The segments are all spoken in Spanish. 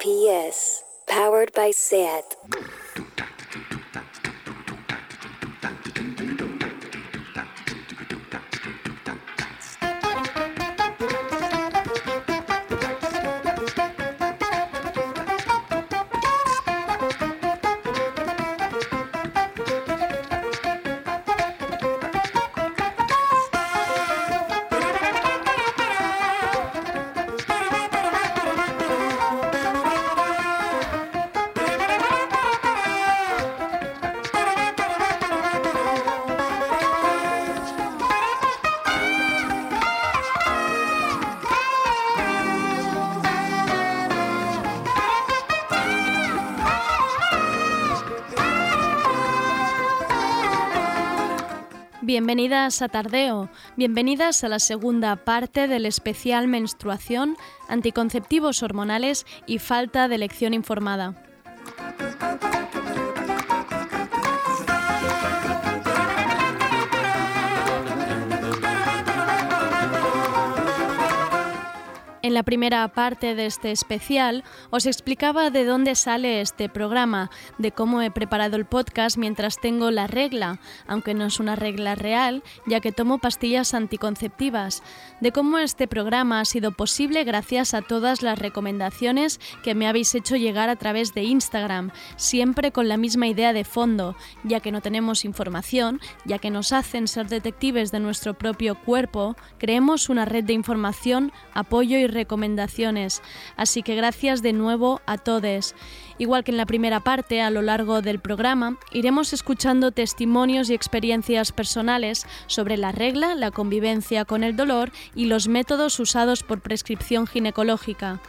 PS, powered by SAT. Bienvenidas a Tardeo, bienvenidas a la segunda parte del especial Menstruación, anticonceptivos hormonales y falta de elección informada. En la primera parte de este especial os explicaba de dónde sale este programa, de cómo he preparado el podcast mientras tengo la regla, aunque no es una regla real, ya que tomo pastillas anticonceptivas, de cómo este programa ha sido posible gracias a todas las recomendaciones que me habéis hecho llegar a través de Instagram, siempre con la misma idea de fondo, ya que no tenemos información, ya que nos hacen ser detectives de nuestro propio cuerpo, creemos una red de información, apoyo y recomendaciones. Así que gracias de nuevo a todos. Igual que en la primera parte, a lo largo del programa, iremos escuchando testimonios y experiencias personales sobre la regla, la convivencia con el dolor y los métodos usados por prescripción ginecológica.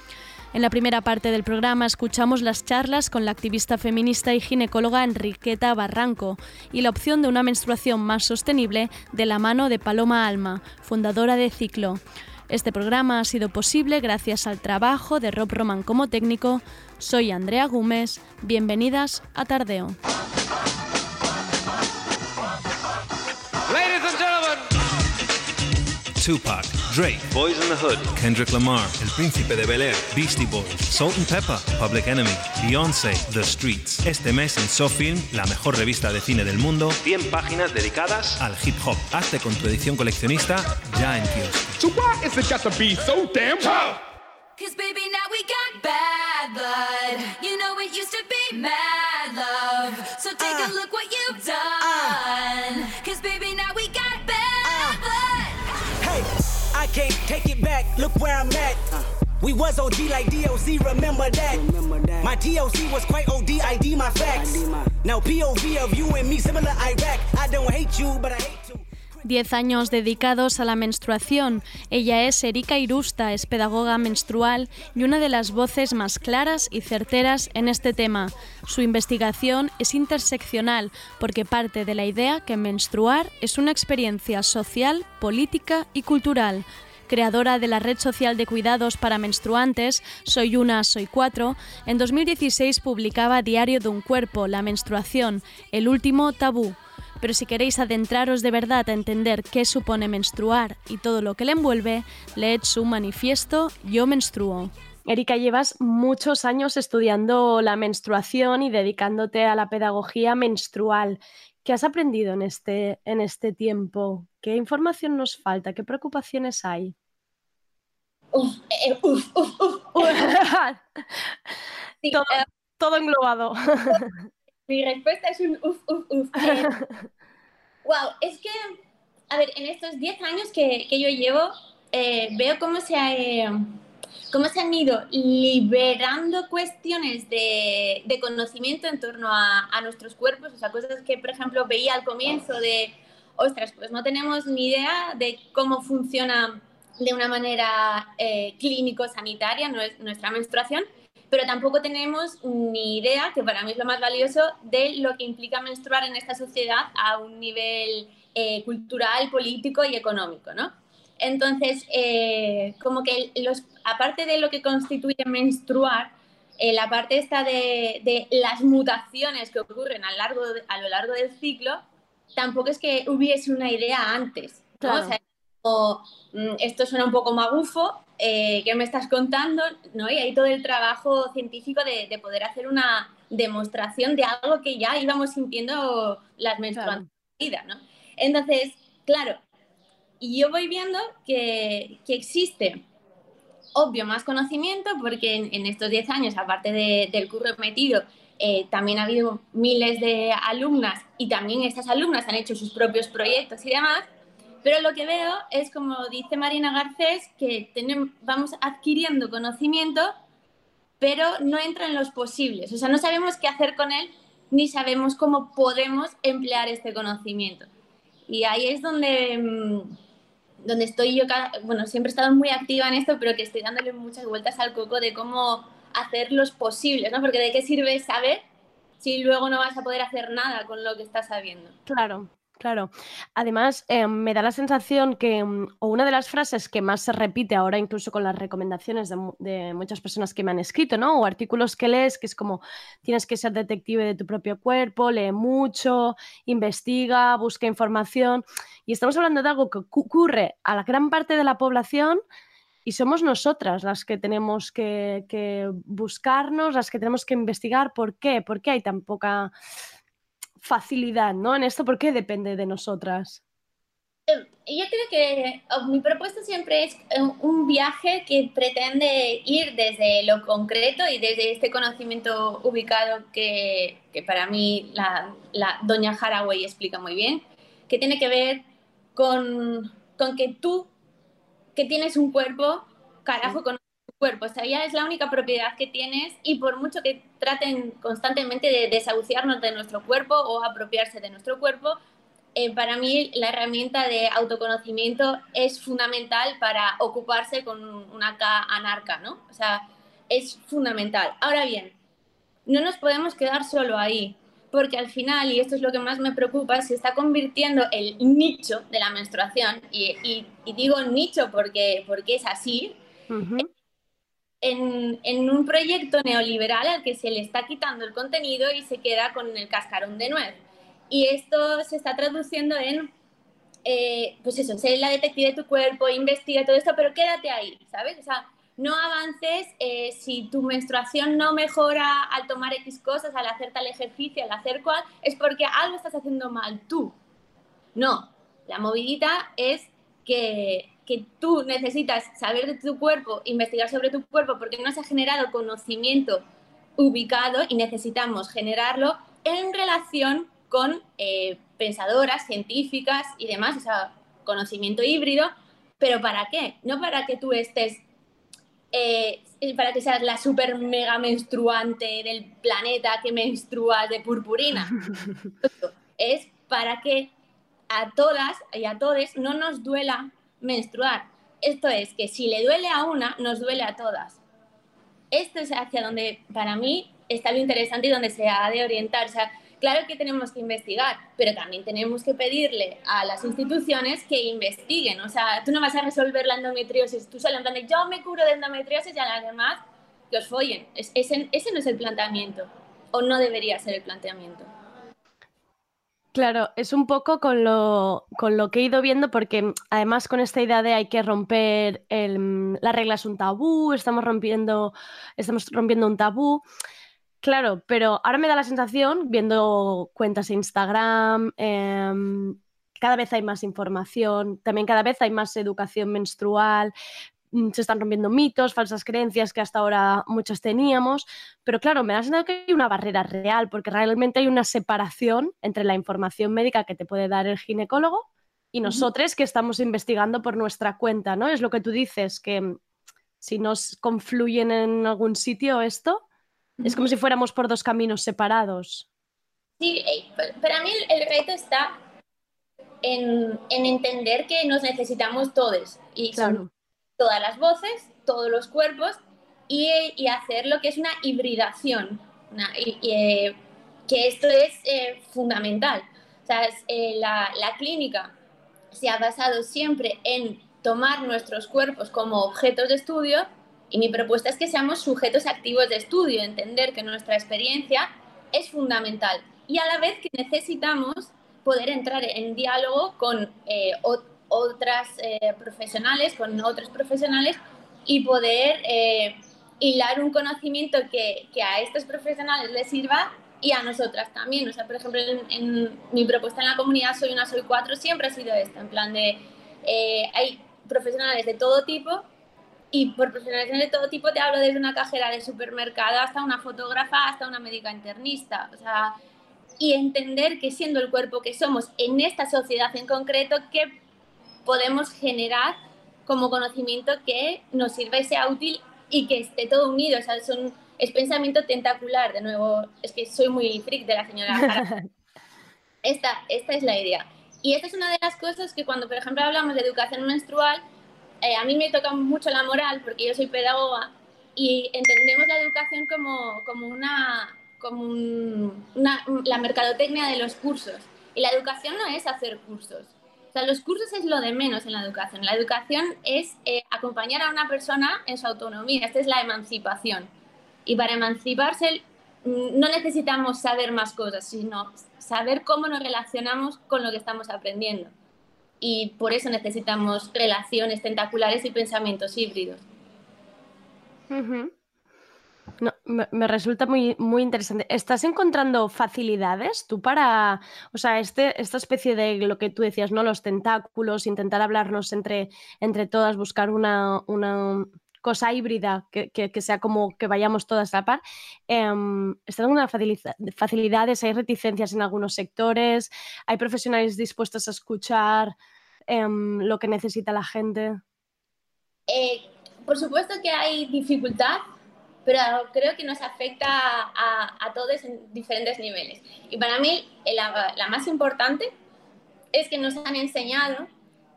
En la primera parte del programa escuchamos las charlas con la activista feminista y ginecóloga Enriqueta Barranco y la opción de una menstruación más sostenible de la mano de Paloma Alma, fundadora de Ciclo. Este programa ha sido posible gracias al trabajo de Rob Roman como técnico. Soy Andrea Gómez. Bienvenidas a Tardeo. Ladies and gentlemen. Tupac, Drake, Boys in the Hood. Kendrick Lamar, El Príncipe de Bel Air, Beastie Boys, Salt and Pepper, Public Enemy, Beyoncé, The Streets. Este mes en SoFilm, la mejor revista de cine del mundo, 100 páginas dedicadas al hip hop. Hazte con tu edición coleccionista ya en kiosco. So why is it got to be so damn tough? Cause baby, now we got bad blood. You know it used to be mad love. So take a look what you've done. Cause baby, now we got can't take it back. Look where I'm at. We was OG like DOC, remember that. My DOC was quite OD, ID my facts. Now POV of you and me, similar Iraq. I don't hate you, but I hate to. Diez años dedicados a la menstruación. Ella es Erika Irusta, es pedagoga menstrual y una de las voces más claras y certeras en este tema. Su investigación es interseccional porque parte de la idea que menstruar es una experiencia social, política y cultural creadora de la red social de cuidados para menstruantes Soy Una, Soy Cuatro, en 2016 publicaba Diario de un Cuerpo, la menstruación, el último tabú. Pero si queréis adentraros de verdad a entender qué supone menstruar y todo lo que le envuelve, leed su manifiesto Yo menstruo. Erika, llevas muchos años estudiando la menstruación y dedicándote a la pedagogía menstrual. ¿Qué has aprendido en este, en este tiempo? ¿Qué información nos falta? ¿Qué preocupaciones hay? Uf, eh, uf, uf, uf. Sí, todo, eh, todo englobado. Mi respuesta es un uf, uf, uf. Eh, wow, es que, a ver, en estos 10 años que, que yo llevo, eh, veo cómo se, ha, eh, cómo se han ido liberando cuestiones de, de conocimiento en torno a, a nuestros cuerpos, o sea, cosas que, por ejemplo, veía al comienzo de, ostras, pues no tenemos ni idea de cómo funciona de una manera eh, clínico-sanitaria nues- nuestra menstruación, pero tampoco tenemos ni idea, que para mí es lo más valioso, de lo que implica menstruar en esta sociedad a un nivel eh, cultural, político y económico, ¿no? Entonces, eh, como que los, aparte de lo que constituye menstruar, eh, la parte esta de, de las mutaciones que ocurren a, largo de- a lo largo del ciclo, tampoco es que hubiese una idea antes. ¿no? Claro. O sea, como, mm, esto suena un poco magufo, eh, ¿qué me estás contando? ¿no? Y hay todo el trabajo científico de, de poder hacer una demostración de algo que ya íbamos sintiendo las menstruantes vida, ¿no? Entonces, claro, yo voy viendo que, que existe, obvio, más conocimiento, porque en, en estos 10 años, aparte de, del curro metido, eh, también ha habido miles de alumnas y también estas alumnas han hecho sus propios proyectos y demás, pero lo que veo es, como dice Marina Garcés, que tenemos, vamos adquiriendo conocimiento, pero no entra en los posibles. O sea, no sabemos qué hacer con él, ni sabemos cómo podemos emplear este conocimiento. Y ahí es donde, mm, donde estoy yo, bueno, siempre he estado muy activa en esto, pero que estoy dándole muchas vueltas al coco de cómo hacer los posibles, ¿no? Porque de qué sirve saber si luego no vas a poder hacer nada con lo que estás sabiendo. Claro, claro. Además, eh, me da la sensación que, mm, o una de las frases que más se repite ahora, incluso con las recomendaciones de, mu- de muchas personas que me han escrito, ¿no? O artículos que lees, que es como, tienes que ser detective de tu propio cuerpo, lee mucho, investiga, busca información. Y estamos hablando de algo que ocu- ocurre a la gran parte de la población. Y somos nosotras las que tenemos que, que buscarnos, las que tenemos que investigar por qué, por qué hay tan poca facilidad, ¿no? En esto, ¿por qué depende de nosotras? Eh, Yo creo que mi propuesta siempre es eh, un viaje que pretende ir desde lo concreto y desde este conocimiento ubicado que, que para mí la, la doña Haraway explica muy bien, que tiene que ver con, con que tú, que tienes un cuerpo, carajo, con cuerpo. O sea, ya es la única propiedad que tienes y por mucho que traten constantemente de desahuciarnos de nuestro cuerpo o apropiarse de nuestro cuerpo, eh, para mí la herramienta de autoconocimiento es fundamental para ocuparse con una K anarca, ¿no? O sea, es fundamental. Ahora bien, no nos podemos quedar solo ahí, porque al final, y esto es lo que más me preocupa, se está convirtiendo el nicho de la menstruación, y, y- y digo nicho porque, porque es así, Ujú. En, en un proyecto neoliberal al que se le está quitando el contenido y se queda con el cascarón de nuez. Y esto se está traduciendo en, eh, pues eso, ser la detective de tu cuerpo, investiga todo esto, pero quédate ahí, ¿sabes? O sea, no avances eh, si tu menstruación no mejora al tomar X cosas, al hacer tal ejercicio, al hacer cual, es porque algo estás haciendo mal tú. No, la movidita es que, que tú necesitas saber de tu cuerpo, investigar sobre tu cuerpo, porque no se ha generado conocimiento ubicado y necesitamos generarlo en relación con eh, pensadoras, científicas y demás, o sea, conocimiento híbrido, pero ¿para qué? No para que tú estés, eh, para que seas la super mega menstruante del planeta que menstrua de purpurina. es para que a todas y a todos no nos duela menstruar. Esto es que si le duele a una, nos duele a todas. Esto es hacia donde para mí está lo interesante y donde se ha de orientar. O sea, claro que tenemos que investigar, pero también tenemos que pedirle a las instituciones que investiguen. O sea, tú no vas a resolver la endometriosis tú solo en plan de yo me curo de endometriosis y a las demás que os follen. Es- ese, ese no es el planteamiento, o no debería ser el planteamiento. Claro, es un poco con lo, con lo que he ido viendo, porque mm, además con esta idea de hay que romper mm, la regla es un tabú, estamos rompiendo, estamos rompiendo un tabú. Claro, pero ahora me da la sensación, viendo cuentas de Instagram, em, cada vez hay más información, también cada vez hay más educación menstrual, se están rompiendo mitos, falsas creencias que hasta ahora muchos teníamos, pero claro, me da sensación que hay una barrera real, porque realmente hay una separación entre la información médica que te puede dar el ginecólogo y nosotros que estamos investigando por nuestra cuenta, ¿no? Es lo que tú dices, que mm, si nos confluyen en algún sitio esto, es como si fuéramos por dos caminos separados. Sí, eh, pa- para mí el, reto está en, en entender que nos necesitamos todos y Claro. Todas las voces, todos los cuerpos y, y hacer lo que es una hibridación, una- y- y, eh, que esto es eh, fundamental. O sea, es, eh, la, la clínica se ha basado siempre en tomar nuestros cuerpos como objetos de estudio y mi propuesta es que seamos sujetos activos de estudio, entender que nuestra experiencia es fundamental y a la vez que necesitamos poder entrar en diálogo con eh, otras eh, profesionales, con otros profesionales y poder eh, hilar un conocimiento que, que, a estos profesionales les sirva y a nosotras también. O sea, por ejemplo, en, mi propuesta en la comunidad Soy una, Soy cuatro siempre ha sido esta, en plan de eh, hay profesionales de todo tipo y por profesionales de todo tipo te hablo desde una cajera de supermercado hasta una fotógrafa, hasta una médica internista. O sea, y entender que siendo el cuerpo que somos en esta sociedad en concreto, ¿qué podemos generar como conocimiento que nos sirva y sea útil y que esté todo unido. O sea, son, es pensamiento tentacular, de nuevo, es que soy muy freak de la señora esta, esta es la idea. Y esta es una de las cosas que cuando, por ejemplo, hablamos de educación menstrual, eh, a mí me toca mucho la moral porque yo soy pedagoga y entendemos la educación como, como una como una, la mercadotecnia de los cursos. Y la educación no es hacer cursos. O sea, los cursos es lo de menos en la educación. La educación es eh, acompañar a una persona en su autonomía. Esta es la emancipación. Y para emanciparse mm, no necesitamos saber más cosas, sino saber cómo nos relacionamos con lo que estamos aprendiendo. Y por eso necesitamos relaciones tentaculares y pensamientos híbridos. No, me, resulta muy, muy interesante. ¿Estás encontrando facilidades tú para, o sea, este, esta especie de lo que tú decías, ¿no? Los tentáculos, intentar hablarnos entre, entre todas, buscar una, una cosa híbrida que, que, sea como que vayamos todas a la par. Eh, ¿Están alguna facilidades? ¿Hay reticencias en algunos sectores? ¿Hay profesionales dispuestos a escuchar em, lo que necesita la gente? Eh, por supuesto que hay dificultad pero creo que nos afecta a, a todos en diferentes niveles. Y para mí la, la, más importante es que nos han enseñado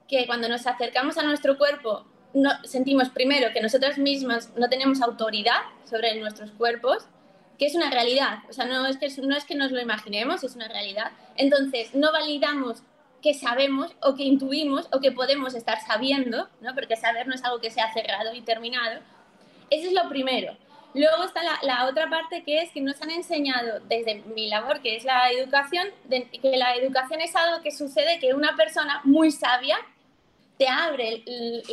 que cuando nos acercamos a nuestro cuerpo no, sentimos primero que nosotras mismas no tenemos autoridad sobre nuestros cuerpos, que es una realidad, o sea, no es que, no es que nos lo imaginemos, es una realidad. Entonces, no validamos que sabemos o que intuimos o que podemos estar sabiendo, ¿no? porque saber no es algo que sea cerrado y terminado. Eso es lo primero. Luego está la, otra parte que es que nos han enseñado desde mi labor, que es la educación, que la educación es algo que sucede que una persona muy sabia te abre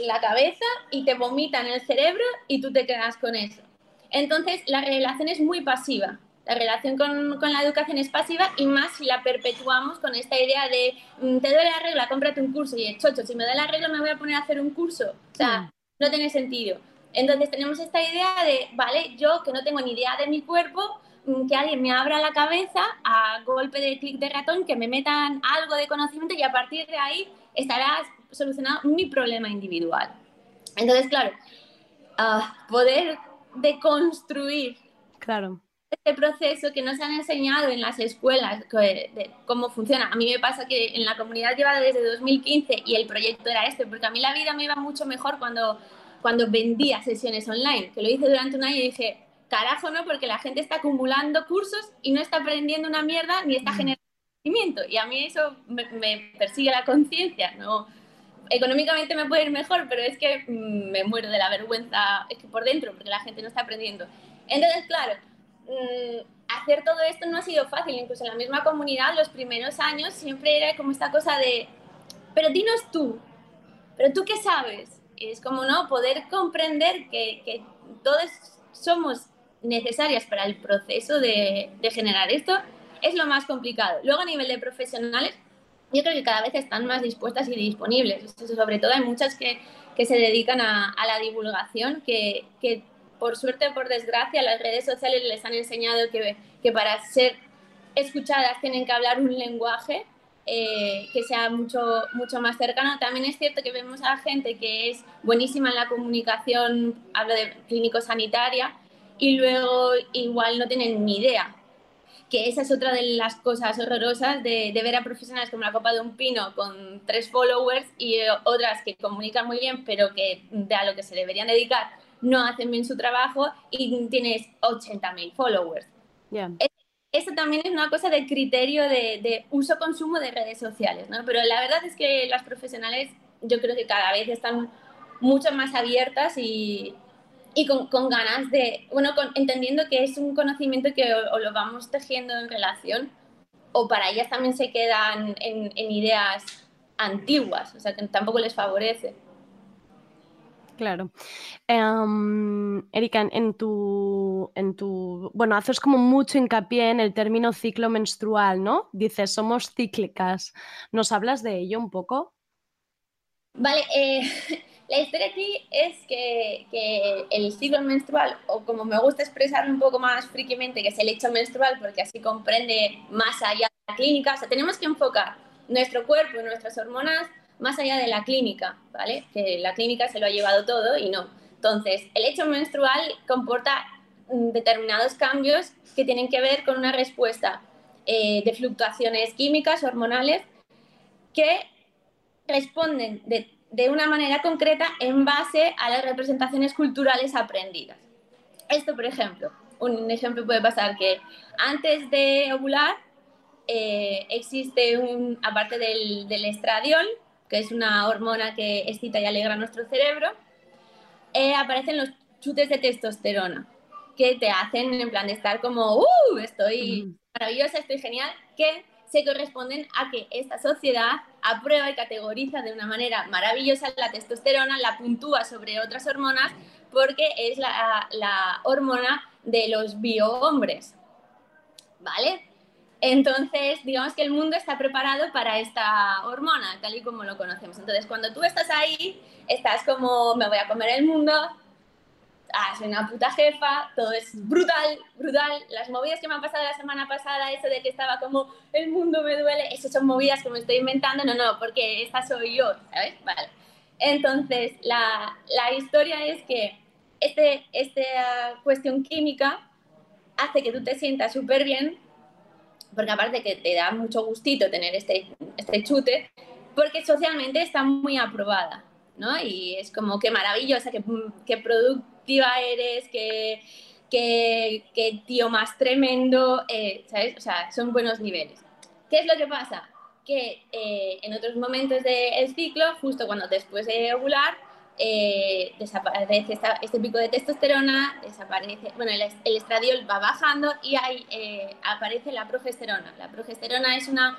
la cabeza y te vomita en el cerebro y tú te quedas con eso. Entonces, la relación es muy pasiva. La relación con, con, la educación es pasiva y más si la perpetuamos con esta idea de mm, te doy la regla, cómprate un curso y el chocho, si me doy la regla me voy a poner a hacer un curso. O sea, mm. no tiene sentido. Entonces tenemos esta idea de, vale, yo que no tengo ni idea de mi cuerpo, mm, que alguien me abra la cabeza a golpe de clic de ratón, que me metan algo de conocimiento y a partir de ahí estará solucionado mi problema individual. Entonces, claro, uh, poder deconstruir claro. este proceso que nos han enseñado en las escuelas de cómo funciona. A mí me pasa que en la comunidad llevada desde 2015 y el proyecto era este, porque a mí la vida me iba mucho mejor cuando cuando vendía sesiones online, que lo hice durante un año y dije, carajo, no, porque la gente está acumulando cursos y no está aprendiendo una mierda ni está mm. generando conocimiento. Y a mí eso me, persigue la conciencia, ¿no? Económicamente me puede ir mejor, pero es que mm, me muero de la vergüenza, es que por dentro, porque la gente no está aprendiendo. Entonces, claro, mm, hacer todo esto no ha sido fácil, incluso en la misma comunidad, los primeros años siempre era como esta cosa de, pero dinos tú, pero tú qué sabes, es como no poder comprender que, que todos somos necesarias para el proceso de, de, generar esto es lo más complicado. Luego a nivel de profesionales, yo creo que cada vez están más dispuestas y disponibles. Sobre todo hay muchas que, que se dedican a, la divulgación, que, que, por suerte o por desgracia las redes sociales les han enseñado que, que para ser escuchadas tienen que hablar un lenguaje eh, que sea mucho, mucho más cercano. También es cierto que vemos a gente que es buenísima en la comunicación, hablo de clínico-sanitaria, y luego igual no tienen ni idea. Que esa es otra de las cosas horrorosas de, de ver a profesionales como la Copa de un Pino con tres followers y otras que comunican muy bien, pero que de a lo que se deberían dedicar no hacen bien su trabajo y tienes 80.000 followers. Yeah eso también es una cosa de criterio de, uso-consumo de redes sociales, ¿no? Pero la verdad es que las profesionales yo creo que cada vez están mucho más abiertas y, y con, con, ganas de, bueno, con, entendiendo que es un conocimiento que o, lo vamos tejiendo en relación o para ellas también se quedan en, en ideas antiguas, o sea que tampoco les favorece. Claro. Em, Erika, en tu, en tu, bueno, haces como mucho hincapié en el término ciclo menstrual, ¿no? Dices, somos cíclicas. ¿Nos hablas de ello un poco? Vale, eh, la historia aquí es que, que, el ciclo menstrual, o como me gusta expresarlo un poco más frikimente, que es el hecho menstrual, porque así comprende más allá de la clínica, o sea, tenemos que enfocar nuestro cuerpo y nuestras hormonas más allá de la clínica, ¿vale? Que la clínica se lo ha llevado todo y no. Entonces, el hecho menstrual comporta mm, determinados cambios que tienen que ver con una respuesta eh, de fluctuaciones químicas, hormonales, que responden de, de, una manera concreta en base a las representaciones culturales aprendidas. Esto, por ejemplo, un ejemplo puede pasar que antes de ovular eh, existe un, aparte del, del estradiol, que es una hormona que excita y alegra nuestro cerebro, eh, aparecen los chutes de testosterona, que te hacen en plan de estar como, ¡uh! Estoy maravillosa, estoy genial, que se corresponden a que esta sociedad aprueba y categoriza de una manera maravillosa la testosterona, la puntúa sobre otras hormonas, porque es la, la hormona de los biohombres. ¿Vale? Entonces, digamos que el mundo está preparado para esta hormona, tal y como lo conocemos. Entonces, cuando tú estás ahí, estás como, me voy a comer el mundo, ah, soy una puta jefa, todo es brutal, brutal. Las movidas que me han pasado la semana pasada, eso de que estaba como, el mundo me duele, eso son movidas que me estoy inventando, no, no, porque esta soy yo, ¿sabes? Vale. Entonces, la, la historia es que este, esta cuestión química hace que tú te sientas súper bien porque aparte que te da mucho gustito tener este, este chute, porque socialmente está muy aprobada, ¿no? Y es como que maravillosa, que, que productiva eres, que, que, tío más tremendo, eh, ¿sabes? O sea, son buenos niveles. ¿Qué es lo que pasa? Que eh, en otros momentos del ciclo, justo cuando después de ovular, eh, desaparece este pico de testosterona, desaparece, bueno, el, estradiol va bajando y ahí eh, aparece la progesterona. La progesterona es una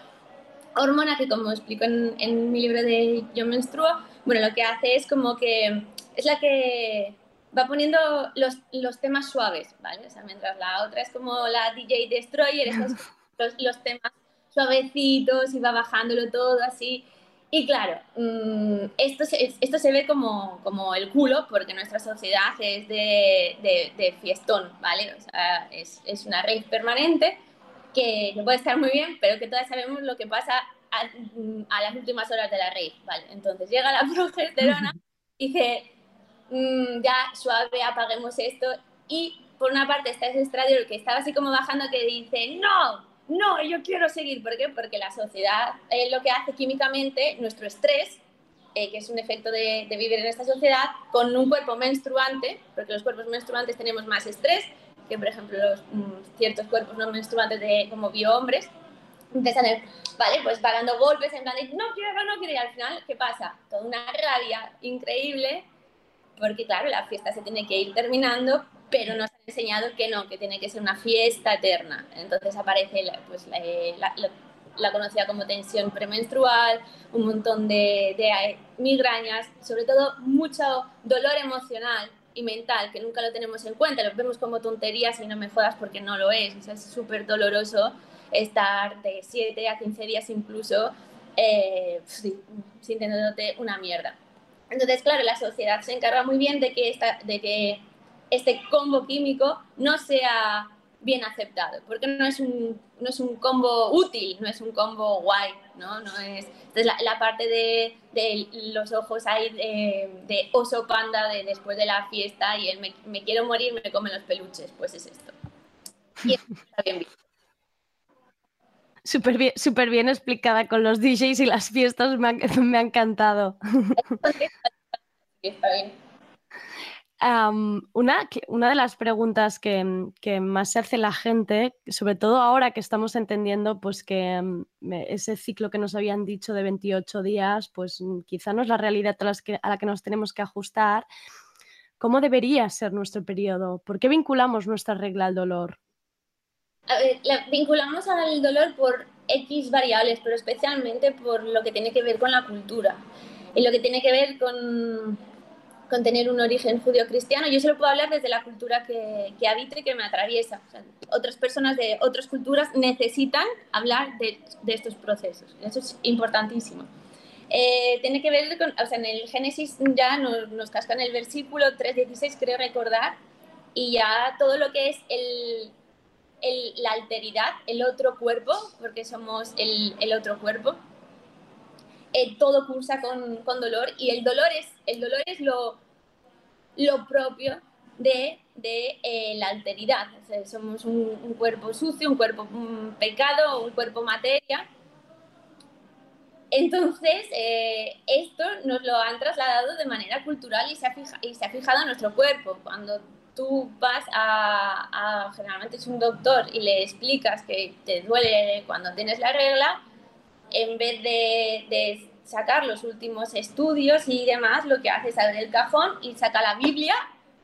hormona que, como explico en, mi libro de Yo menstruo, bueno, lo que hace es como que es la que va poniendo los, los temas suaves, ¿vale? O sea, mientras la otra es como la DJ Destroyer, estos, los, los temas suavecitos y va bajándolo todo así y claro, mm, esto, se, esto se ve como, como el culo porque nuestra sociedad es de, de, fiestón, ¿vale? O sea, es, es una rave permanente que, puede estar muy bien, pero que todas sabemos lo que pasa a, las últimas horas de la rave, ¿vale? Entonces llega la progesterona y dice, mm, ya suave, apaguemos esto. Y por una parte está ese estradiol que estaba así como bajando que dice, no, no, yo quiero seguir. ¿Por qué? Porque la sociedad es lo que hace químicamente nuestro estrés, eh, que es un efecto de, vivir en esta sociedad, con un cuerpo menstruante, porque los cuerpos menstruantes tenemos más estrés que, por ejemplo, los, mm, ciertos cuerpos no menstruantes de, como biohombres. Entonces, vale, pues va golpes en plan de, no quiero, no quiero, y al final, ¿qué pasa? Toda una rabia increíble, porque claro, la fiesta se tiene que ir terminando, pero nos han enseñado que no, que tiene que ser una fiesta eterna. Entonces aparece la, pues, la, conocida como tensión premenstrual, un montón de, de, migrañas, sobre todo mucho dolor emocional y mental, que nunca lo tenemos en cuenta, lo vemos como tonterías y no me jodas porque no lo es, o sea, es súper doloroso estar de 7 a 15 días incluso eh, sintiéndote una mierda. Entonces, claro, la sociedad se encarga muy bien de que, esta, de que este combo químico no sea bien aceptado, porque no es un, no es un combo útil, no es un combo guay, ¿no? no es, entonces la, la parte de, de, los ojos ahí de, de, oso panda de después de la fiesta y el me, me, quiero morir, me comen los peluches, pues es esto. Y está bien visto. Súper bien, super bien explicada con los DJs y las fiestas, me ha, me ha encantado. Está bien. Una, una, de las preguntas que, que, más se hace la gente, sobre todo ahora que estamos entendiendo pues que um, ese ciclo que nos habían dicho de 28 días, pues mm, quizá no es la realidad a, que, a la que nos tenemos que ajustar. ¿Cómo debería ser nuestro periodo? ¿Por qué vinculamos nuestra regla al dolor? La vinculamos al dolor por X variables, pero especialmente por lo que tiene que ver con la cultura y lo que tiene que ver con, con tener un origen judío-cristiano. Yo solo puedo hablar desde la cultura que, que habito y que me atraviesa. otras personas de otras culturas necesitan hablar de, de estos procesos. Eso es importantísimo. Eh, tiene que ver con, o sea, en el Génesis ya nos, nos cascan el versículo 3.16, creo recordar, y ya todo lo que es el, el, la alteridad, el otro cuerpo, porque somos el, el otro cuerpo, eh, todo cursa con, con, dolor y el dolor es, el dolor es lo, lo propio de, de eh, la alteridad. O sea, somos un, un, cuerpo sucio, un cuerpo un pecado, un cuerpo materia. Entonces, eh, esto nos lo han trasladado de manera cultural y se ha, fija, y se ha fijado en nuestro cuerpo. Cuando tú vas a, a, generalmente es un doctor y le explicas que te duele cuando tienes la regla, en vez de, de, sacar los últimos estudios y demás, lo que hace es abrir el cajón y saca la Biblia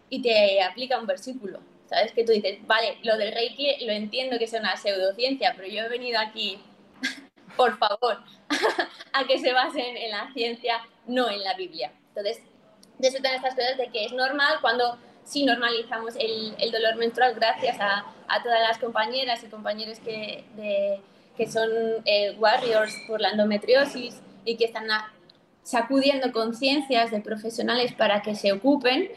y te aplica un versículo. ¿Sabes? Que tú dices, vale, lo del Reiki lo entiendo que es una pseudociencia, pero yo he venido aquí, por favor, a que se basen en la ciencia, no en la Biblia. Entonces, de eso estas cosas de que es normal cuando sí normalizamos el, el dolor menstrual gracias a, a, todas las compañeras y compañeros que, de, que son eh, warriors por la endometriosis y que están sacudiendo conciencias de profesionales para que se ocupen.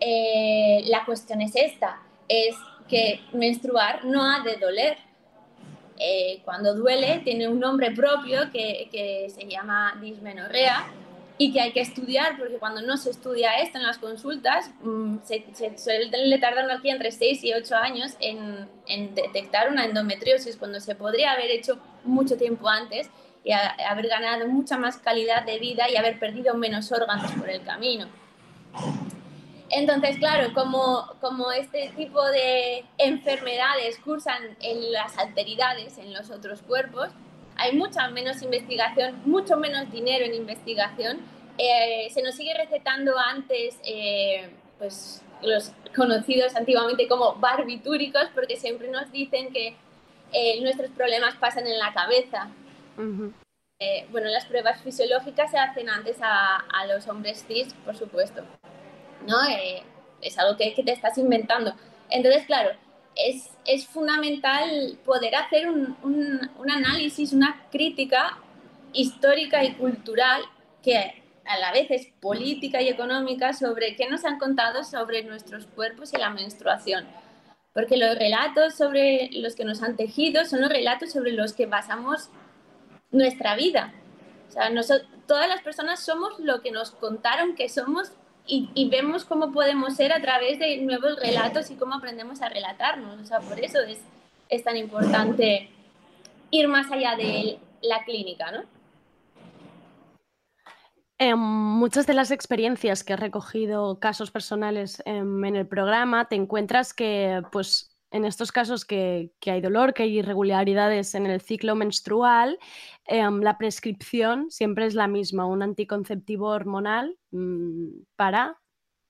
Eh, la cuestión es esta, es que menstruar no ha de doler. Eh, cuando duele tiene un nombre propio que, que se llama dismenorrea y que hay que estudiar, porque cuando no se estudia esto en las consultas, mmm, se, se, suele tardar aquí entre 6 y 8 años en, detectar una endometriosis, cuando se podría haber hecho mucho tiempo antes y haber ganado mucha más calidad de vida y haber perdido menos órganos por el camino. Entonces, claro, como, como este tipo de enfermedades cursan en las alteridades en los otros cuerpos, hay mucha menos investigación, mucho menos dinero en investigación. Eh, se nos sigue recetando antes eh, pues, los conocidos antiguamente como barbitúricos porque siempre nos dicen que eh, nuestros problemas pasan en la cabeza. Uh -huh. bueno, las pruebas fisiológicas se hacen antes a, a los hombres cis, por supuesto. ¿no? es algo que, que te estás inventando. Entonces, claro, es, es, fundamental poder hacer un, un, análisis, una crítica histórica y cultural que a la vez es política y económica sobre qué nos han contado sobre nuestros cuerpos y la menstruación. Porque los relatos sobre los que nos han tejido son los relatos sobre los que basamos nuestra vida. O sea, todas las personas somos lo que nos contaron que somos y, vemos cómo podemos ser a través de nuevos relatos y cómo aprendemos a relatarnos. O sea, por eso es, es tan importante ir más allá de la clínica, ¿no? En muchas de las experiencias que has recogido, casos personales en, en el programa, te encuentras que, pues, en estos casos que, hay dolor, que hay irregularidades en el ciclo menstrual, eh, la prescripción siempre es la misma, un anticonceptivo hormonal mmm, para,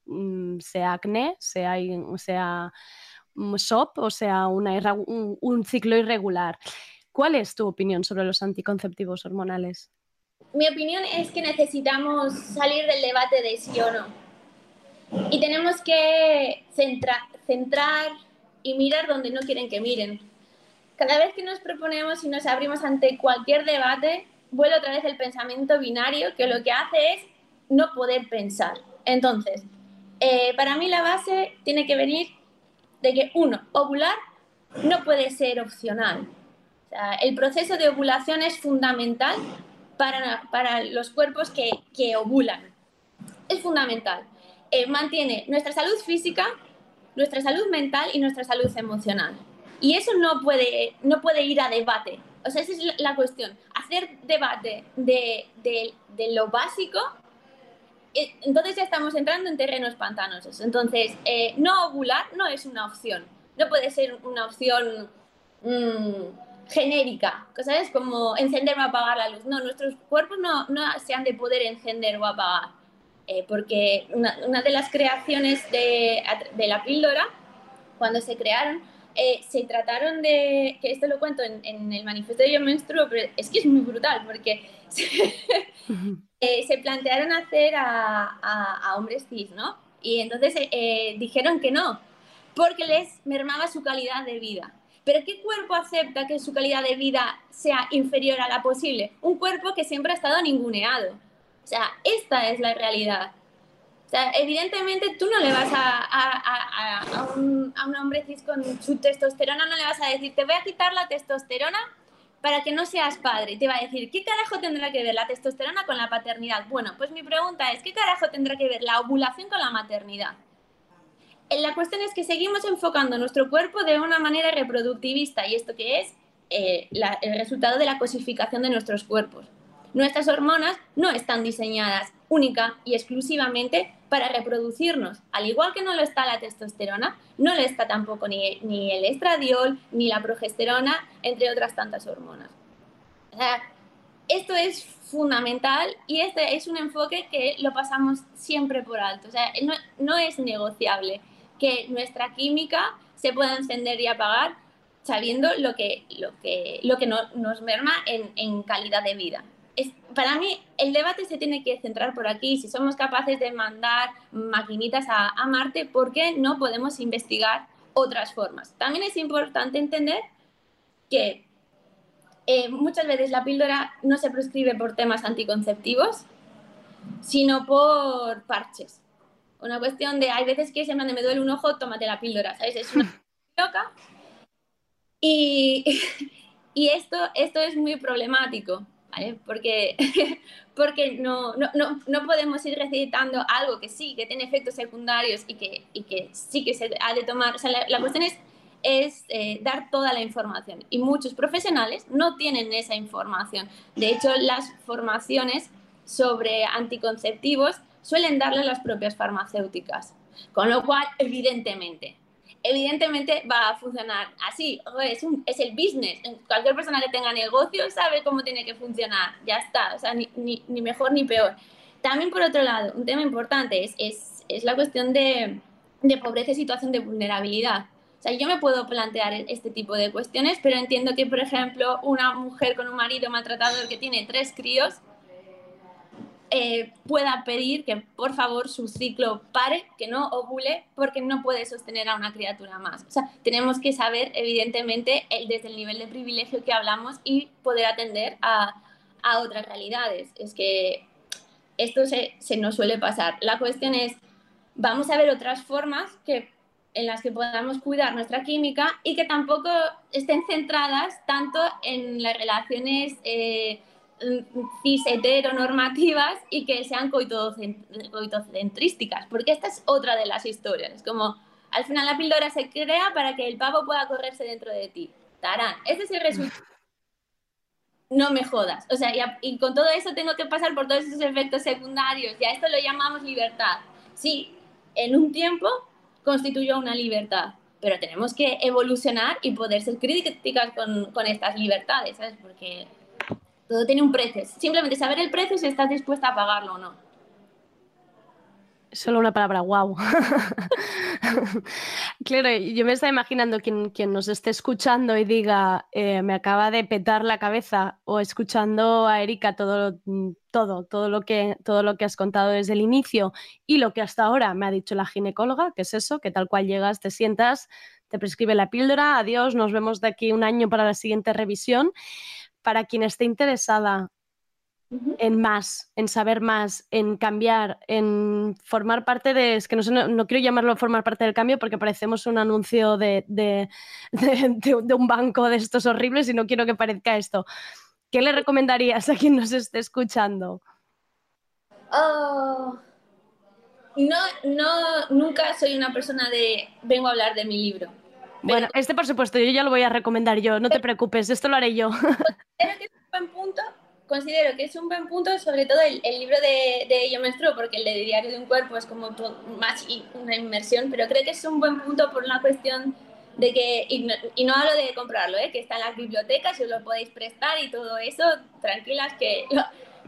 mmm, sea acné, sea, sea SOP o sea un, ciclo irregular. ¿Cuál es tu opinión sobre los anticonceptivos hormonales? Mi opinión es que necesitamos salir del debate de sí o no. Y tenemos que centra, centrar y mirar donde no quieren que miren. Cada vez que nos proponemos y nos abrimos ante cualquier debate, vuelve otra vez el pensamiento binario que lo que hace es no poder pensar. Entonces, eh, para mí la base tiene que venir de que, uno, ovular no puede ser opcional. El proceso de ovulación es fundamental para, para los cuerpos que, que, ovulan. Es fundamental. Eh, mantiene nuestra salud física, nuestra salud mental y nuestra salud emocional. Y eso no puede, no puede ir a debate. O sea, esa es la cuestión. Hacer debate de, de, de lo básico, eh, entonces ya estamos entrando en terrenos pantanosos. Entonces, eh, no ovular no es una opción. No puede ser una opción mmm, genérica, ¿sabes? Como encender o apagar la luz. No, nuestros cuerpos no, no se han de poder encender o apagar. Eh, porque una, una, de las creaciones de, de la píldora, cuando se crearon, eh, se trataron de, que esto lo cuento en, el manifiesto de Yo Menstruo, pero es que es muy brutal porque se, eh, se plantearon hacer a, a, hombres cis, ¿no? Y entonces eh, dijeron que no, porque les mermaba su calidad de vida. Pero ¿qué cuerpo acepta que su calidad de vida sea inferior a la posible? Un cuerpo que siempre ha estado ninguneado. O sea, esta es la realidad evidentemente tú no le vas a, un, hombre cis con su testosterona, no le vas a decir, te voy a quitar la testosterona para que no seas padre. Te va a decir, ¿qué carajo tendrá que ver la testosterona con la paternidad? Bueno, pues mi pregunta es, ¿qué carajo tendrá que ver la ovulación con la maternidad? Eh, la cuestión es que seguimos enfocando nuestro cuerpo de una manera reproductivista y esto que es eh, el resultado de la cosificación de nuestros cuerpos. Nuestras hormonas no están diseñadas única y exclusivamente para reproducirnos. Al igual que no lo está la testosterona, no lo está tampoco ni, el estradiol, ni la progesterona, entre otras tantas hormonas. esto es fundamental y este es un enfoque que lo pasamos siempre por alto. O sea, no, es negociable que nuestra química se pueda encender y apagar sabiendo lo que, lo que, lo que no, nos merma en calidad de vida para mí el debate se tiene que centrar por aquí. Si somos capaces de mandar maquinitas a, Marte, ¿por qué no podemos investigar otras formas? También es importante entender que eh, muchas veces la píldora no se prescribe por temas anticonceptivos, sino por parches. Una cuestión de, hay veces que se me, me duele un ojo, tómate la píldora, ¿sabes? Es una loca. Y, y esto, esto es muy problemático porque, porque no, no, no, no, podemos ir recitando algo que sí, que tiene efectos secundarios y que, y que sí que se ha de tomar. O sea, la, cuestión es, es eh, dar toda la información y muchos profesionales no tienen esa información. De hecho, las formaciones sobre anticonceptivos suelen darle las propias farmacéuticas. Con lo cual, evidentemente, evidentemente va a funcionar así. Es, un, es el business. Cualquier persona que tenga negocio sabe cómo tiene que funcionar. Ya está. O sea, ni, ni, ni mejor ni peor. También, por otro lado, un tema importante es, es, es la cuestión de, de pobreza y situación de vulnerabilidad. O sea, yo me puedo plantear este tipo de cuestiones, pero entiendo que, por ejemplo, una mujer con un marido maltratador que tiene tres críos, eh, pueda pedir que por favor su ciclo pare, que no ovule, porque no puede sostener a una criatura más. O sea, tenemos que saber, evidentemente, el, desde el nivel de privilegio que hablamos y poder atender a, a otras realidades. Es que esto se, se, nos suele pasar. La cuestión es, vamos a ver otras formas que, en las que podamos cuidar nuestra química y que tampoco estén centradas tanto en las relaciones... Eh, cis heteronormativas y que sean coitocentrísticas, porque esta es otra de las historias. Es como, al final la píldora se crea para que el pavo pueda correrse dentro de ti. Tarán, ese es el resultado. No me jodas. O sea, y, con todo eso tengo que pasar por todos esos efectos secundarios. Y a esto lo llamamos libertad. Sí, en un tiempo constituyó una libertad, pero tenemos que evolucionar y poder ser críticas con, con estas libertades, ¿sabes? Porque todo tiene un precio. Simplemente saber el precio si estás dispuesta a pagarlo o no. Solo una palabra, wow. claro, yo me estaba imaginando quien, quien nos esté escuchando y diga, eh, me acaba de petar la cabeza, o escuchando a Erika todo, todo, todo lo, que, todo lo que has contado desde el inicio y lo que hasta ahora me ha dicho la ginecóloga, que es eso, que tal cual llegas, te sientas, te prescribe la píldora, adiós, nos vemos de aquí un año para la siguiente revisión para quien esté interesada en más, en saber más, en cambiar, en formar parte de, es que no, no, quiero llamarlo formar parte del cambio porque parecemos un anuncio de, de, un banco de estos horribles y no quiero que parezca esto. ¿Qué le recomendarías a quien nos esté escuchando? Oh, no, no, nunca soy una persona de vengo a hablar de mi libro. Bueno, este por supuesto, yo ya lo voy a recomendar yo, no te preocupes, esto lo haré yo. Considero que es un buen punto, considero que es un buen punto, sobre todo el, libro de, de Yo Menstruo, porque el de Diario de un Cuerpo es como más una inmersión, pero creo que es un buen punto por una cuestión de que, y no, hablo de comprarlo, ¿eh? que está en las bibliotecas, y os lo podéis prestar y todo eso, tranquilas que...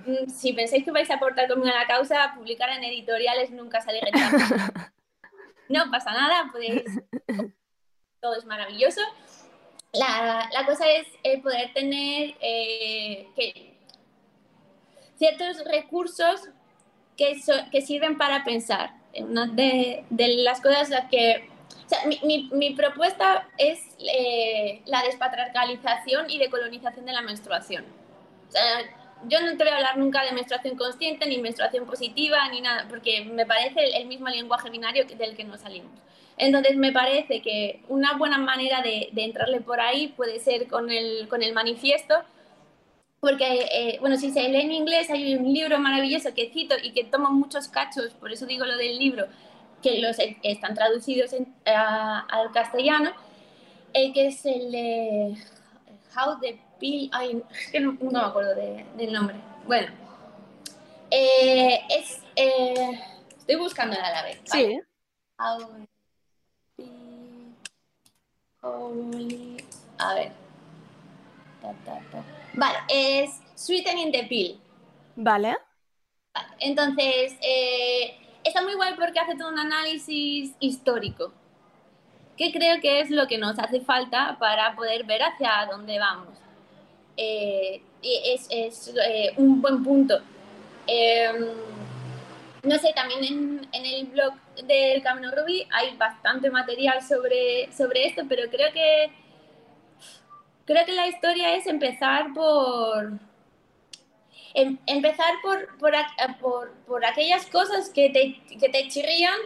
Mm, si pensáis que vais a aportar conmigo a la causa, publicar en editoriales nunca sale. No pasa nada, podéis todo es maravilloso. La, la cosa es el poder tener eh, que ciertos recursos que, so- que sirven para pensar. Una de, de las cosas que... O sea, mi, mi- mi propuesta es eh, la despatriarcalización y decolonización de la menstruación. O sea, yo no te voy a hablar nunca de menstruación consciente, ni menstruación positiva, ni nada, porque me parece el, el mismo lenguaje binario del que nos salimos. Entonces me parece que una buena manera de, de entrarle por ahí puede ser con el, con el manifiesto, porque, eh, bueno, si se lee en inglés hay un libro maravilloso que cito y que tomo muchos cachos, por eso digo lo del libro, que los e- están traducidos en- a- al castellano, eh, que es el de How the Pill... Ay, es que no, no me acuerdo de- del nombre. Bueno, eh, es... eh, estoy buscándola a la vez. ¿vale? Sí, How Holy- A ver. Vale, es Sweetening the Pill. vale. Vale, Entonces, eh, está muy guay porque hace todo un análisis histórico, que creo que es lo que nos hace falta para poder ver hacia dónde vamos. Eh, es es, eh, un buen punto. Eh, no sé, también en, en el blog del Camino Rubí hay bastante material sobre, sobre esto, pero creo que, creo que la historia es empezar por, em- empezar por, por, por, por aquellas cosas que te, que te chirrían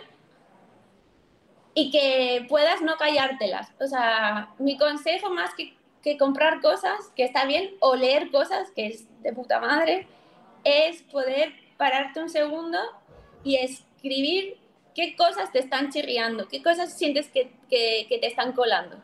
y que puedas no callártelas. O sea, mi consejo más que, que comprar cosas, que está bien, o leer cosas, que es de puta madre, es poder pararte un segundo y escribir qué cosas te están chirriando, qué cosas sientes que, que- que te están colando.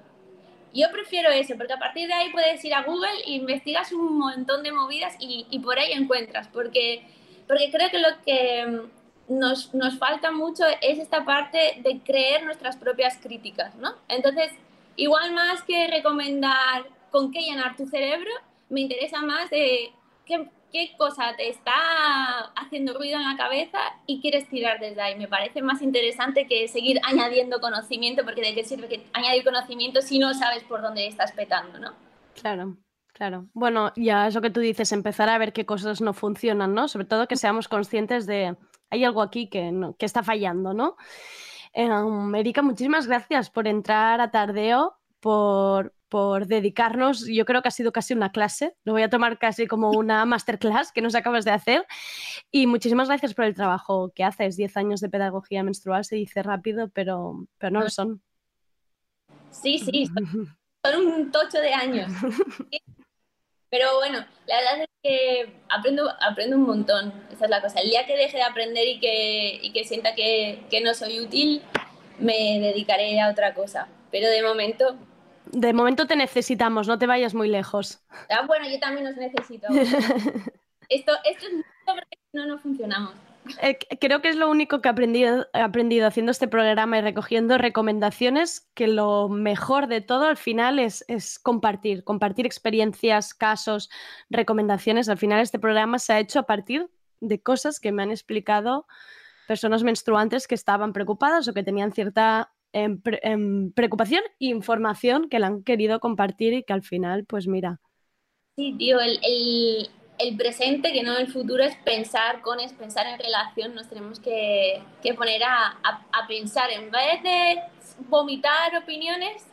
Yo prefiero eso, porque a partir de ahí puedes ir a Google e investigas un montón de movidas y, y por ahí encuentras, porque, porque creo que lo que mm, nos, nos falta mucho es esta parte de creer nuestras propias críticas, ¿no? Entonces, igual más que recomendar con qué llenar tu cerebro, me interesa más de qué, qué cosa te está haciendo ruido en la cabeza y quieres tirar desde ahí. Me parece más interesante que seguir añadiendo conocimiento, porque de qué sirve añadir conocimiento si no sabes por dónde estás petando, ¿no? Claro, claro. Bueno, ya es lo que tú dices, empezar a ver qué cosas no funcionan, ¿no? Sobre todo que seamos conscientes de hay algo aquí que, que está fallando, ¿no? Em, Erika, muchísimas gracias por entrar a Tardeo, por, por dedicarnos, yo creo que ha sido casi una clase, lo voy a tomar casi como una masterclass que nos acabas de hacer. Y muchísimas gracias por el trabajo que haces. Diez años de pedagogía menstrual se dice rápido, pero, pero no lo son. Sí, sí, son, son un tocho de años. Pero bueno, la verdad es que aprendo, aprendo un montón, esa es la cosa. El día que deje de aprender y que, y que sienta que, que no soy útil, me dedicaré a otra cosa. Pero de momento, De momento te necesitamos, no te vayas muy lejos. ah, bueno, yo también os necesito. Esto, esto es mucho porque no, no funcionamos. Eh, creo que es lo único que he aprendido, he aprendido haciendo este programa y recogiendo recomendaciones, que lo mejor de todo al final es, es compartir, compartir experiencias, casos, recomendaciones. Al final este programa se ha hecho a partir de cosas que me han explicado personas menstruantes que estaban preocupadas o que tenían cierta em, pre- em, preocupación e información que la han querido compartir y que al final, pues mira, Sí, tío, el, el- el presente, que no el futuro, es pensar con, es pensar en relación. Nos tenemos que, que poner a, a- a pensar. En vez de vomitar opiniones,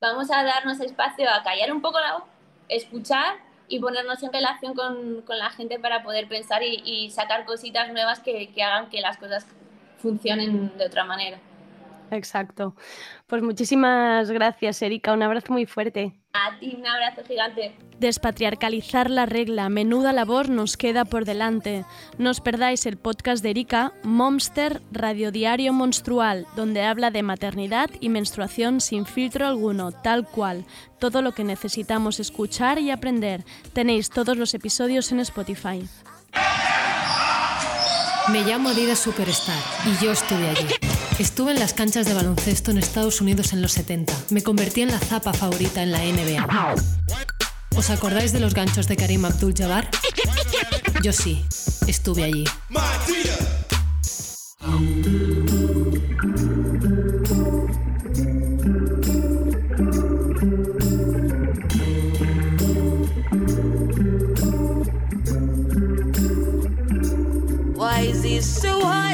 vamos a darnos espacio a callar un poco la voz, escuchar y ponernos en relación con, con la gente para poder pensar y, y sacar cositas nuevas que, que hagan que las cosas funcionen de otra manera. Exacto. Pues muchísimas gracias, Erika. Un abrazo muy fuerte. A ti un abrazo gigante. Despatriarcalizar la regla, menuda labor nos queda por delante. No os perdáis el podcast de Erika, Momster Radiodiario Monstrual, donde habla de maternidad y menstruación sin filtro alguno, tal cual. Todo lo que necesitamos escuchar y aprender. Tenéis todos los episodios en Spotify. Me llamo Adidas Superstar y yo estuve allí. Estuve en las canchas de baloncesto en Estados Unidos en los 70. Me convertí en la zapa favorita en la NBA. ¿Os acordáis de los ganchos de Karim Abdul-Jabbar? Yo sí, estuve allí. Why is it so hard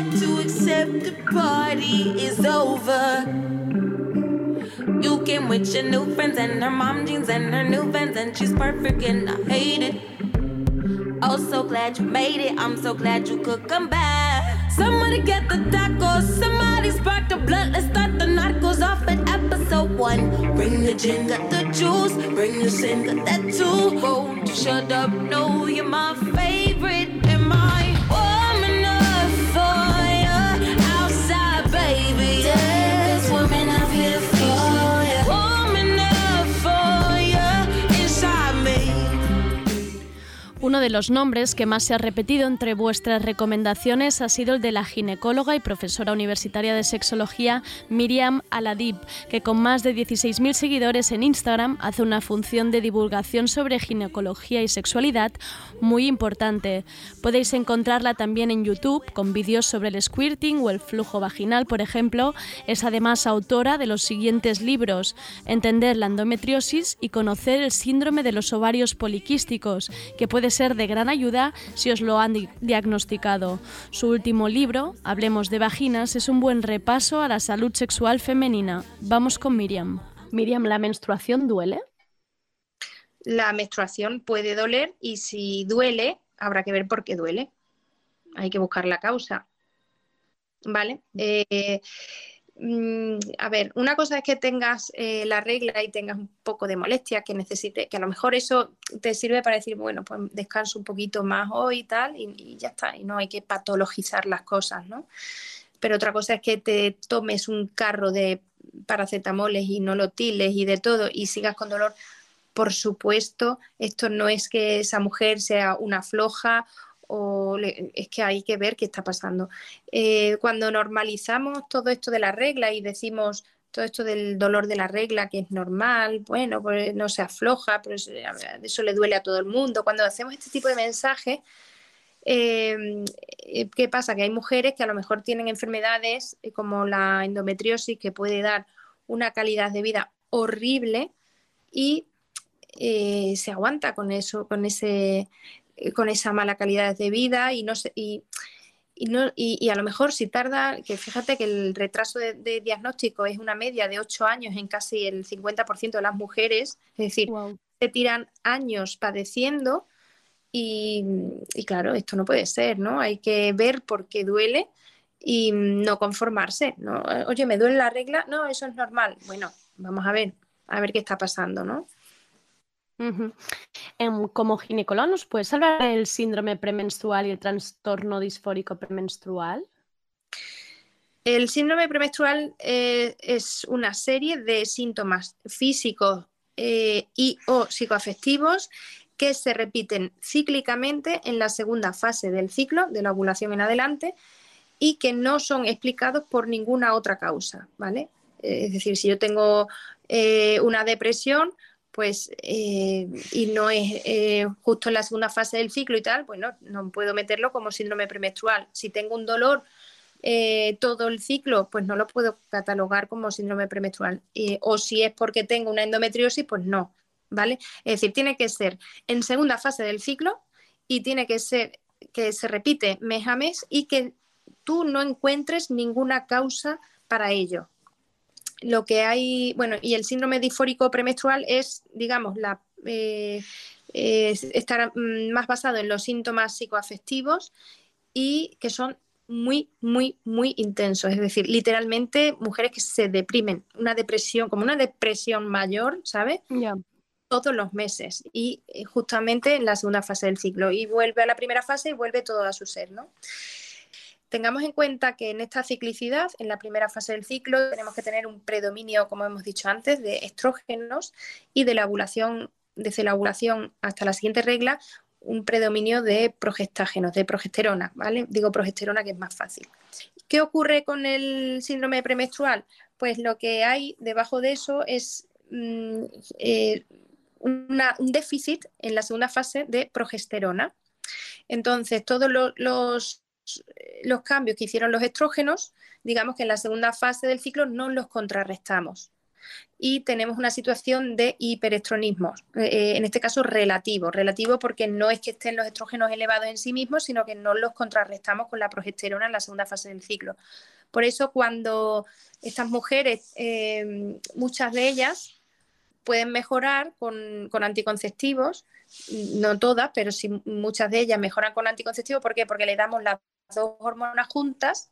to accept the party is over? You came with your new friends and her mom jeans and her new vans and she's perfect and I hate it. Oh, so glad you made it. I'm so glad you could come back. Somebody get the tacos. Somebody spark the blood. Let's start the narcos off at episode one. Bring the gin, got the juice. Bring the sin, got that too. You shut up? No, you're my favorite. Uno de los nombres que más se ha repetido entre vuestras recomendaciones ha sido el de la ginecóloga y profesora universitaria de sexología Miriam Aladib, que con más de 16.000 seguidores en Instagram hace una función de divulgación sobre ginecología y sexualidad muy importante. Podéis encontrarla también en YouTube con vídeos sobre el squirting o el flujo vaginal, por ejemplo. Es además autora de los siguientes libros: Entender la endometriosis y conocer el síndrome de los ovarios poliquísticos, que puede ser de gran ayuda si os lo han di- diagnosticado. Su último libro, Hablemos de vaginas, es un buen repaso a la salud sexual femenina. Vamos con Miriam. Miriam, ¿la menstruación duele? La menstruación puede doler y si duele, habrá que ver por qué duele. Hay que buscar la causa. ¿Vale? Eh, mm, a ver, una cosa es que tengas eh, la regla y tengas un poco de molestia, que necesite, que a lo mejor eso te sirve para decir, bueno, pues descanso un poquito más hoy y tal, y, y ya está, y no hay que patologizar las cosas, ¿no? Pero otra cosa es que te tomes un carro de paracetamoles y nolotiles y de todo y sigas con dolor. Por supuesto, esto no es que esa mujer sea una floja o es que hay que ver qué está pasando. Eh, cuando normalizamos todo esto de la regla y decimos todo esto del dolor de la regla, que es normal, bueno, pues no se afloja, pero es- eso le duele a todo el mundo. Cuando hacemos este tipo de mensajes, eh, eh, ¿qué pasa? Que hay mujeres que a lo mejor tienen enfermedades como la endometriosis que puede dar una calidad de vida horrible y se aguanta con eso, con ese, con esa mala calidad de vida y no se- y, y no, y, y a lo mejor si tarda, que fíjate que el retraso de, de diagnóstico es una media de 8 años en casi el 50% de las mujeres, es decir, se tiran años padeciendo y, y claro, esto no puede ser, ¿no? Hay que ver por qué duele y no conformarse, ¿no? Oye, ¿me duele la regla? No, eso es normal. Bueno, vamos a ver, a ver qué está pasando, ¿no? Em, como ginecólogo, ¿nos puedes hablar del síndrome premenstrual y el trastorno disfórico premenstrual? El síndrome premenstrual eh, es una serie de síntomas físicos eh, y o psicoafectivos que se repiten cíclicamente en la segunda fase del ciclo, de la ovulación en adelante, y que no son explicados por ninguna otra causa, ¿vale? Es decir, si yo tengo eh, una depresión, pues, eh, y no es eh, justo en la segunda fase del ciclo y tal, pues no, no puedo meterlo como síndrome premenstrual. Si tengo un dolor eh, todo el ciclo, pues no lo puedo catalogar como síndrome premenstrual. O si es porque tengo una endometriosis, pues no, ¿vale? Es decir, tiene que ser en segunda fase del ciclo y tiene que ser que se repite mes a mes y que tú no encuentres ninguna causa para ello. Lo que hay, bueno, y el síndrome disfórico premenstrual es, digamos, la, eh, es estar mm, más basado en los síntomas psicoafectivos y que son muy, muy, muy intensos. Es decir, literalmente mujeres que se deprimen, una depresión, como una depresión mayor, ¿sabes? Todos los meses y eh, justamente en la segunda fase del ciclo. Y vuelve a la primera fase y vuelve todo a su ser, ¿no? Tengamos en cuenta que en esta ciclicidad, en la primera fase del ciclo, tenemos que tener un predominio, como hemos dicho antes, de estrógenos y de la ovulación, desde la ovulación hasta la siguiente regla, un predominio de progestágenos, de progesterona, ¿vale? Digo progesterona que es más fácil. ¿Qué ocurre con el síndrome premenstrual? Pues lo que hay debajo de eso es mm, eh, un déficit en la segunda fase de progesterona. Entonces, todos lo- los, los cambios que hicieron los estrógenos, digamos que en la segunda fase del ciclo no los contrarrestamos. y tenemos una situación de hiperestronismo, eh, en este caso relativo, relativo porque no es que estén los estrógenos elevados en sí mismos, sino que no los contrarrestamos con la progesterona en la segunda fase del ciclo. Por eso cuando estas mujeres, eh, muchas de ellas, pueden mejorar con, con, anticonceptivos, no todas, pero sí muchas de ellas mejoran con anticonceptivos. ¿Por qué? Porque le damos las dos hormonas juntas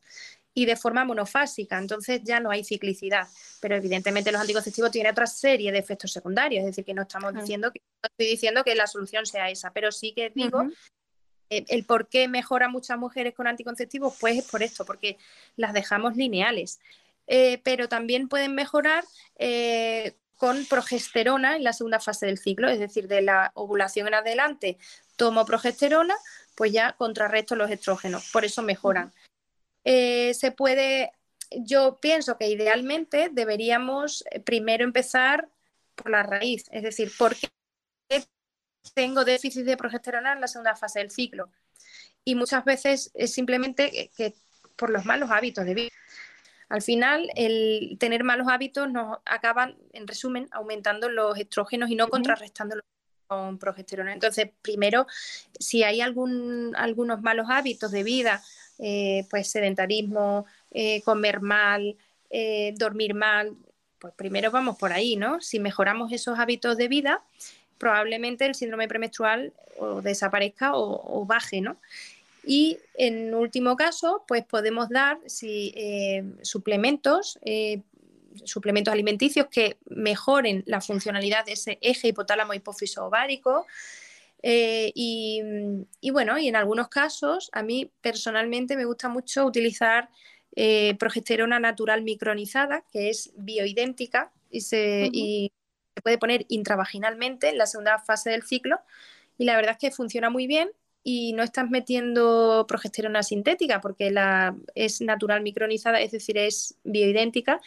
y de forma monofásica, entonces ya no hay ciclicidad. Pero evidentemente los anticonceptivos tienen otra serie de efectos secundarios, es decir, que no estamos diciendo que no estoy diciendo que la solución sea esa, pero sí que digo eh, el por qué mejora muchas mujeres con anticonceptivos, pues es por esto, porque las dejamos lineales. Eh, pero también pueden mejorar eh, con progesterona en la segunda fase del ciclo, es decir, de la ovulación en adelante tomo progesterona, pues ya contrarresto los estrógenos, por eso mejoran. se puede, yo pienso que idealmente deberíamos primero empezar por la raíz, es decir, ¿por qué tengo déficit de progesterona en la segunda fase del ciclo? Y muchas veces es simplemente que por los malos hábitos de vida. Al final, el tener malos hábitos nos acaban, en resumen, aumentando los estrógenos y no contrarrestándolos progesterona. Entonces, primero, si hay algún, algunos malos hábitos de vida, eh, pues sedentarismo, eh, comer mal, eh, dormir mal, pues primero vamos por ahí, ¿no? Si mejoramos esos hábitos de vida, probablemente el síndrome premenstrual o desaparezca o, o baje, ¿no? Y en último caso, pues podemos dar si, suplementos, suplementos alimenticios que mejoren la funcionalidad de ese eje hipotálamo hipófiso ovárico. Eh, y, y, bueno, y en algunos casos, a mí personalmente me gusta mucho utilizar progesterona natural micronizada, que es bioidéntica y se, y se puede poner intravaginalmente en la segunda fase del ciclo. Y la verdad es que funciona muy bien y no estás metiendo progesterona sintética porque la, es natural micronizada, es decir, es bioidéntica.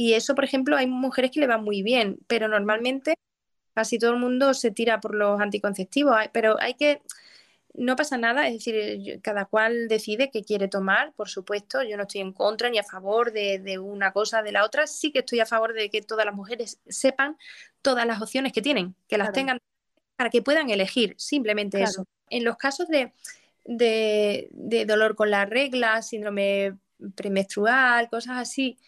Y eso, por ejemplo, hay mujeres que le van muy bien, pero normalmente casi todo el mundo se tira por los anticonceptivos, pero hay que, no pasa nada, es decir, cada cual decide qué quiere tomar, por supuesto, yo no estoy en contra ni a favor de, una cosa de la otra, sí que estoy a favor de que todas las mujeres sepan todas las opciones que tienen, que las tengan para que puedan elegir, simplemente eso. En los casos de, dolor con la regla, síndrome premenstrual, cosas así,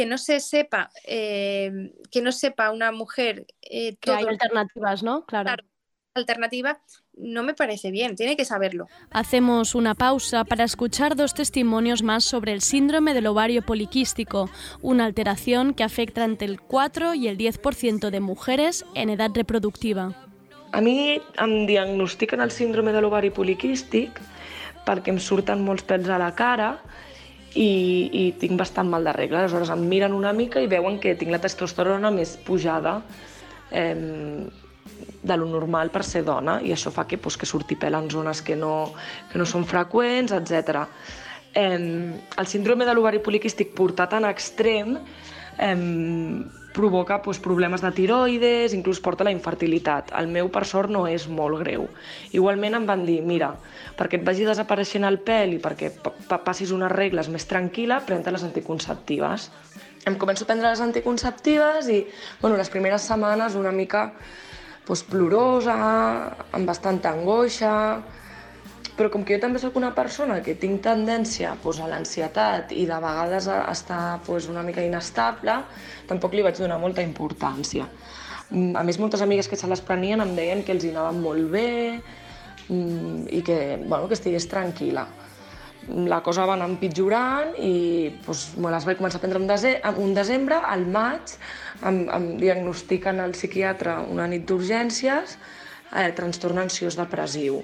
que no se sepa, eh, que no sepa una mujer eh, que hay alternativas, ¿no? Claro. Alternativa no me parece bien, tiene que saberlo. Hacemos una pausa para escuchar dos testimonios más sobre el síndrome del ovario poliquístico, una alteración que afecta entre el 4 y el 10% de mujeres en edad reproductiva. A mi em diagnostiquen el síndrome de l'ovari poliquístic perquè em surten molts pèls a la cara i, i tinc bastant mal de regla. Aleshores em miren una mica i veuen que tinc la testosterona més pujada eh, de lo normal per ser dona i això fa que, pues, que surti pèl en zones que no, que no són freqüents, etc. Eh, el síndrome de l'ovari poliquístic portat en extrem eh, provoca doncs, problemes de tiroides, inclús porta la infertilitat. El meu, per sort, no és molt greu. Igualment em van dir, mira, perquè et vagi desapareixent el pèl i perquè passis unes regles més tranquil·la, pren-te les anticonceptives. Em començo a prendre les anticonceptives i bueno, les primeres setmanes una mica doncs, plorosa, amb bastanta angoixa, però com que jo també sóc una persona que tinc tendència pues, a l'ansietat i de vegades a estar pues, una mica inestable, tampoc li vaig donar molta importància. Mm, a més, moltes amigues que se les prenien em deien que els hi anava molt bé mm, i que, bueno, que estigués tranquil·la. La cosa va anar empitjorant i doncs, me les vaig començar a prendre un, un desembre, al maig, em, em diagnostiquen al psiquiatre una nit d'urgències, eh, trastorn ansiós depressiu.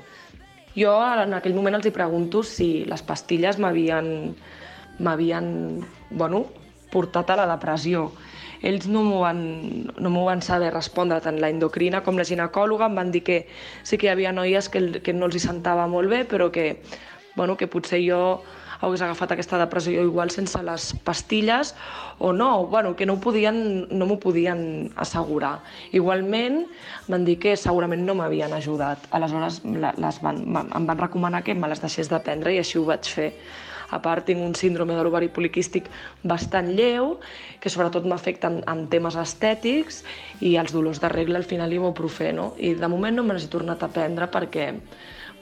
Jo en aquell moment els hi pregunto si les pastilles m'havien m'havien bueno, portat a la depressió. Ells no m'ho van, no van saber respondre, tant la endocrina com la ginecòloga em van dir que sí que hi havia noies que, que no els hi sentava molt bé, però que, bueno, que potser jo hagués agafat aquesta depressió igual sense les pastilles o no, bueno, que no, podien, no podien assegurar. Igualment van dir que segurament no m'havien ajudat. Aleshores les van, em van recomanar que me les deixés de prendre i així ho vaig fer. A part, tinc un síndrome de l'ovari poliquístic bastant lleu, que sobretot m'afecta en, en temes estètics i els dolors de regla al final ibuprofè, no? I de moment no me n'he tornat a prendre perquè,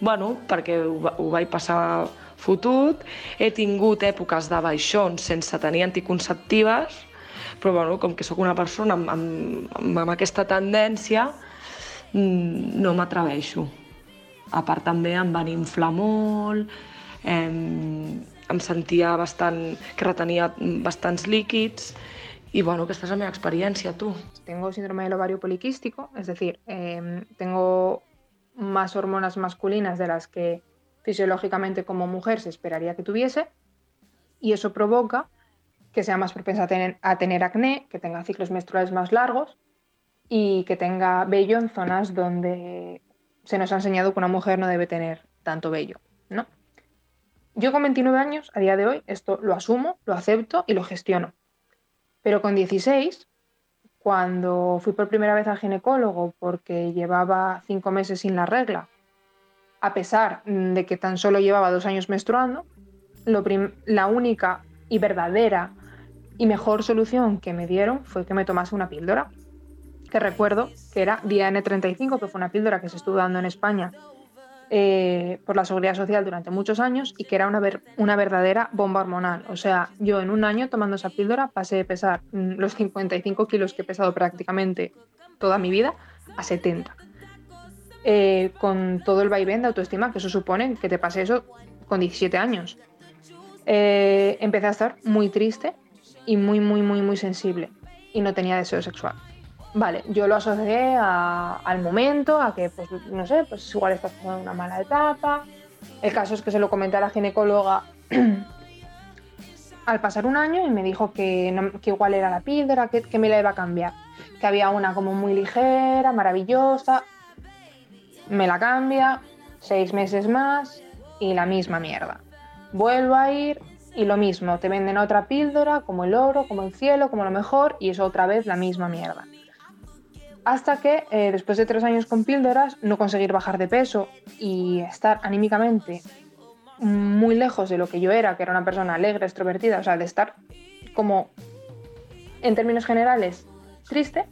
bueno, perquè ho, ho vaig passar fotut. He tingut èpoques de baixons sense tenir anticonceptives, però bueno, com que sóc una persona amb, amb, amb aquesta tendència, mm, no m'atreveixo. A part també em van inflar molt, em, em sentia bastant, que retenia bastants líquids i bueno, aquesta és la meva experiència, tu. Tengo síndrome del ovario poliquístico, es decir, em, tengo más hormonas masculinas de las que fisiológicamente como mujer se esperaría que tuviese y eso provoca que sea más propensa a tener, a tener acné, que tenga ciclos menstruales más largos y que tenga vello en zonas donde se nos ha enseñado que una mujer no debe tener tanto vello, ¿no? Yo con 29 años, a día de hoy, esto lo asumo, lo acepto y lo gestiono. Pero con 16, cuando fui por primera vez al ginecólogo porque llevaba cinco meses sin la regla, a pesar mm, de que tan solo llevaba dos años menstruando, la única y verdadera y mejor solución que me dieron fue que me tomase una píldora, que recuerdo que era Diane 35, que fue una píldora que se estuvo dando en España eh, por la Seguridad Social durante muchos años y que era una, una verdadera bomba hormonal. O sea, yo en un año tomando esa píldora pasé de pesar mm, los 55 kilos que he pesado prácticamente toda mi vida a 70. Eh, con todo el vaivén de autoestima que eso supone que te pase eso con 17 años. Eh, empecé a estar muy triste y muy, muy, muy, muy sensible y no tenía deseo sexual. Vale, yo lo asocié a- al momento, a que, pues, no sé, pues igual estás pasando una mala etapa. El caso es que se lo comenté a la ginecóloga al pasar un año y me dijo que, no- que igual era la píldora, que, que me la iba a cambiar. Que había una como muy ligera, maravillosa. Me la cambia, seis meses más y la misma mierda. Vuelvo a ir y lo mismo, te venden otra píldora, como el oro, como el cielo, como lo mejor, y es otra vez la misma mierda. Hasta que eh, después de tres años con píldoras, no conseguir bajar de peso y estar anímicamente muy lejos de lo que yo era, que era una persona alegre, extrovertida, o sea, de estar como, en términos generales, triste,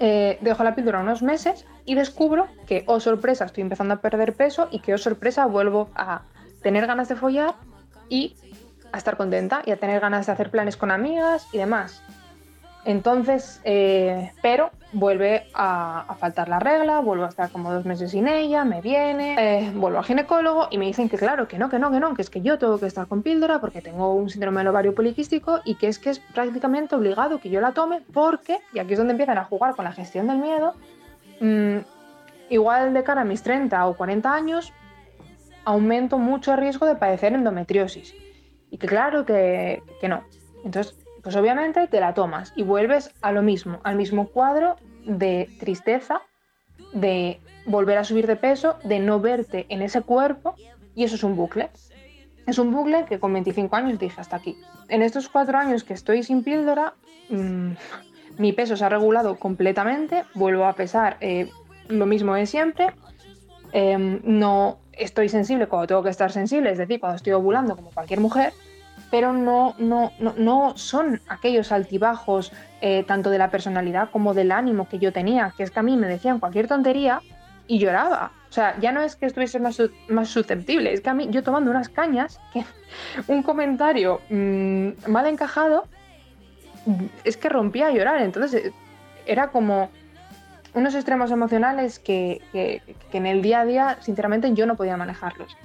eh, dejo la píldora unos meses y descubro que, oh sorpresa, estoy empezando a perder peso y que, oh sorpresa, vuelvo a tener ganas de follar y a estar contenta y a tener ganas de hacer planes con amigas y demás. Entonces, eh, pero vuelve a, faltar la regla, vuelvo a estar como dos meses sin ella, me viene, eh, vuelvo al ginecólogo y me dicen que claro, que no, que no, que no, que es que yo tengo que estar con píldora porque tengo un síndrome del ovario poliquístico y que es que es prácticamente obligado que yo la tome porque, y aquí es donde empiezan a jugar con la gestión del miedo, mm, igual de cara a mis 30 o 40 años, aumento mucho el riesgo de padecer endometriosis. Y que claro que, que no. Entonces, pues obviamente te la tomas y vuelves a lo mismo, al mismo cuadro de tristeza, de volver a subir de peso, de no verte en ese cuerpo y eso es un bucle. Es un bucle que con 25 años dije hasta aquí. En estos cuatro años que estoy sin píldora, mm, mi peso se ha regulado completamente, vuelvo a pesar eh, lo mismo de siempre, Em, no estoy sensible cuando tengo que estar sensible, es decir, cuando estoy ovulando como cualquier mujer, pero no, no, no, no son aquellos altibajos eh, tanto de la personalidad como del ánimo que yo tenía, que es que a mí me decían cualquier tontería y lloraba. O sea, ya no es que estuviese más, más susceptible, es que a mí yo tomando unas cañas, un comentario mm, mal encajado, mm, es que rompía a llorar. Entonces eh, era como unos extremos emocionales que- que en el día a día, sinceramente, yo no podía manejarlos.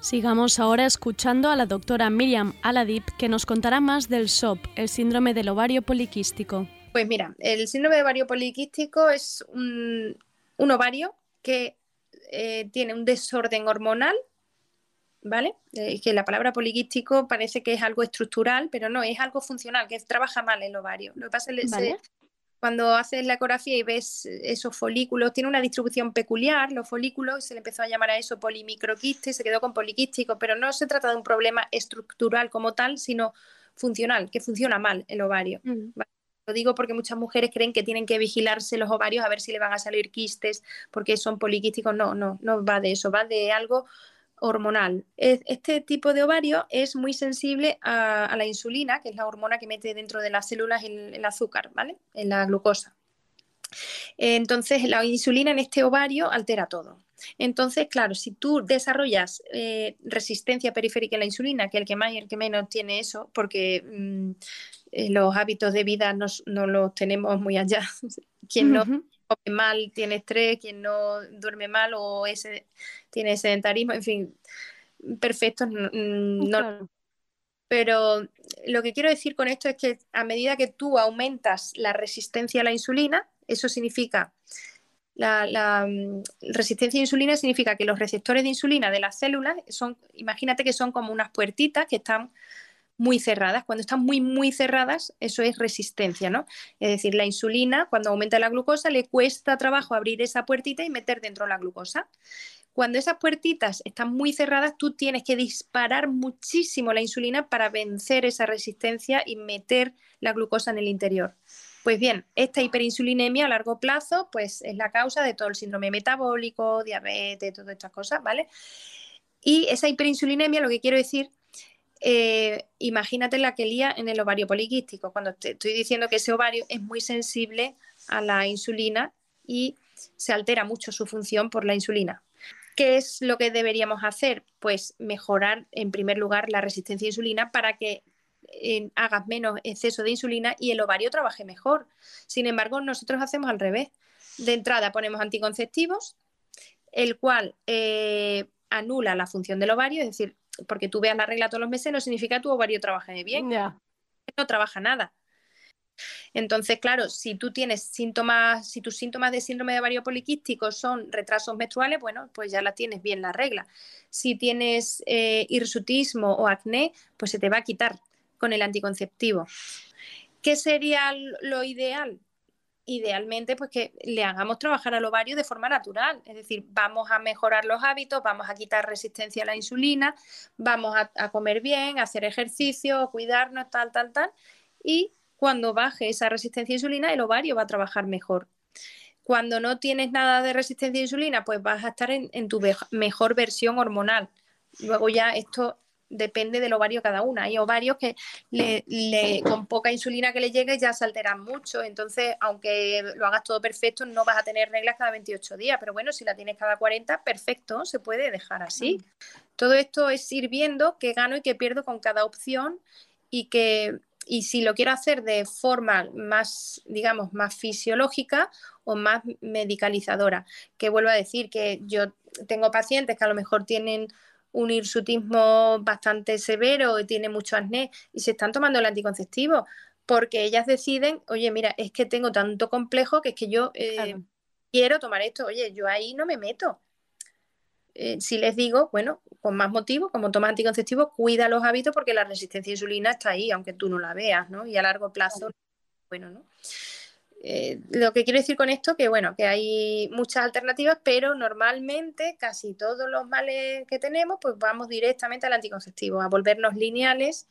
Sigamos ahora escuchando a la doctora Miriam Aladip que nos contará más del SOP, el síndrome del ovario poliquístico. Pues mira, el síndrome de ovario poliquístico es un, un ovario que eh, tiene un desorden hormonal, ¿vale? Eh, que la palabra poliquístico parece que es algo estructural, pero no, es algo funcional, que trabaja mal el ovario. Lo que pasa es que Vale. se- cuando haces la ecografía y ves esos folículos, tiene una distribución peculiar, los folículos, se le empezó a llamar a eso polimicroquiste y se quedó con poliquístico, pero no se trata de un problema estructural como tal, sino funcional, que funciona mal el ovario. ¿vale? Lo digo porque muchas mujeres creen que tienen que vigilarse los ovarios a ver si le van a salir quistes porque son poliquísticos. No, no, no va de eso, va de algo hormonal. Es- Este tipo de ovario es muy sensible a, la insulina, que es la hormona que mete dentro de las células el, el azúcar, ¿vale? En la glucosa. Entonces, la insulina en este ovario altera todo. Entonces, claro, si tú desarrollas eh, resistencia periférica a la insulina, que el que más y el que menos tiene eso, porque mm, eh, los hábitos de vida no, los tenemos muy allá. Quien no come mal tiene estrés, quien no duerme mal o ese, tiene sedentarismo, en fin, perfectos no- pero lo que quiero decir con esto es que a medida que tú aumentas la resistencia a la insulina, eso significa, la, la, mm, resistencia a insulina significa que los receptores de insulina de las células son, imagínate que son como unas puertitas que están muy cerradas. Cuando están muy, muy cerradas, eso es resistencia, ¿no? Es decir, la insulina, cuando aumenta la glucosa, le cuesta trabajo abrir esa puertita y meter dentro la glucosa. Cuando esas puertitas están muy cerradas, tú tienes que disparar muchísimo la insulina para vencer esa resistencia y meter la glucosa en el interior. Pues bien, esta hiperinsulinemia a largo plazo pues es la causa de todo el síndrome metabólico, diabetes, todas estas cosas, ¿vale? Y esa hiperinsulinemia, lo que quiero decir, eh, imagínate la que lía en el ovario poliquístico, cuando te estoy diciendo que ese ovario es muy sensible a la insulina y se altera mucho su función por la insulina. ¿Qué es lo que deberíamos hacer? Pues mejorar en primer lugar la resistencia a insulina para que eh, hagas menos exceso de insulina y el ovario trabaje mejor. Sin embargo, nosotros hacemos al revés. De entrada ponemos anticonceptivos, el cual eh, anula la función del ovario, es decir, porque tú veas la regla todos los meses no significa que tu ovario trabaje bien. No trabaja nada. Entonces, claro, si tú tienes síntomas, si tus síntomas de síndrome de ovario poliquístico son retrasos menstruales, bueno, pues ya la tienes bien la regla. Si tienes eh, hirsutismo o acné, pues se te va a quitar con el anticonceptivo. ¿Qué sería lo ideal? Idealmente, pues que le hagamos trabajar al ovario de forma natural, es decir, vamos a mejorar los hábitos, vamos a quitar resistencia a la insulina, vamos a, comer bien, a hacer ejercicio, cuidarnos, tal, tal, tal, y cuando baje esa resistencia a insulina, el ovario va a trabajar mejor. Cuando no tienes nada de resistencia a insulina, pues vas a estar en, en tu mejor versión hormonal. Luego ya esto depende del ovario cada una. Hay ovarios que le- le- con poca insulina que le llegue ya se alteran mucho. Entonces, aunque lo hagas todo perfecto, no vas a tener reglas cada 28 días. Pero bueno, si la tienes cada 40, perfecto, se puede dejar así. Todo esto es ir viendo qué gano y qué pierdo con cada opción y que y si lo quiero hacer de forma más, digamos, más fisiológica o más medicalizadora, que vuelvo a decir que yo tengo pacientes que a lo mejor tienen un hirsutismo bastante severo y tienen mucho acné y se están tomando el anticonceptivo porque ellas deciden, oye, mira, es que tengo tanto complejo que es que yo eh, quiero tomar esto, oye, yo ahí no me meto. Eh, si les digo, bueno, con más motivo, como tomas anticonceptivo, cuida los hábitos porque la resistencia a insulina está ahí, aunque tú no la veas, ¿no? Y a largo plazo, bueno, ¿no? Eh, lo que quiero decir con esto que bueno, que hay muchas alternativas, pero normalmente casi todos los males que tenemos, pues vamos directamente al anticonceptivo, a volvernos lineales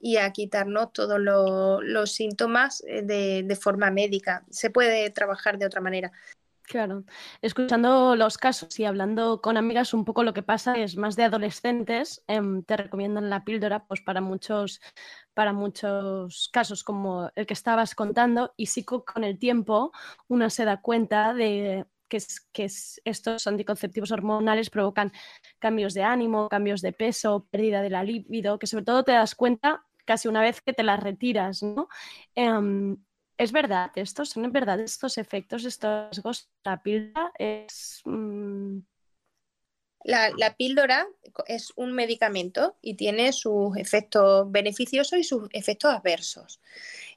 y a quitarnos todos los, síntomas eh, de forma médica. Se puede trabajar de otra manera. Claro, escuchando los casos y hablando con amigas, un poco lo que pasa es más de adolescentes, em, te recomiendan la píldora pues para muchos, para muchos casos como el que estabas contando y sí co- con el tiempo uno se da cuenta de que, es- que es- estos anticonceptivos hormonales provocan cambios de ánimo, cambios de peso, pérdida de la libido, que sobre todo te das cuenta casi una vez que te las retiras, ¿no? Em, ¿Es verdad esto? ¿Son verdad estos efectos, estos? La píldora es... mm, La, la píldora es un medicamento y tiene sus efectos beneficiosos y sus efectos adversos.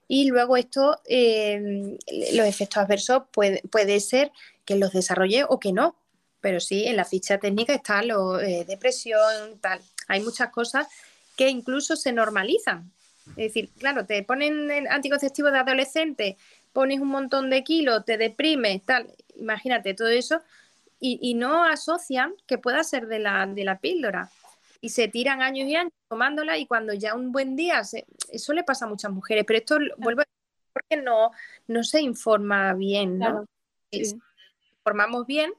Y luego esto, eh, los efectos adversos puede, puede ser que los desarrolle o que no, pero sí, en la ficha técnica está lo, eh, depresión, tal. Hay muchas cosas que incluso se normalizan. Es decir, claro, te ponen el anticonceptivo de adolescente, pones un montón de kilos, te deprimes, tal. Imagínate todo eso y, y no asocian que pueda ser de la, de la píldora. Y se tiran años y años tomándola y cuando ya un buen día, se- eso le pasa a muchas mujeres, pero esto lo- vuelvo a decir porque no, no se informa bien, ¿no? Claro, Si informamos bien,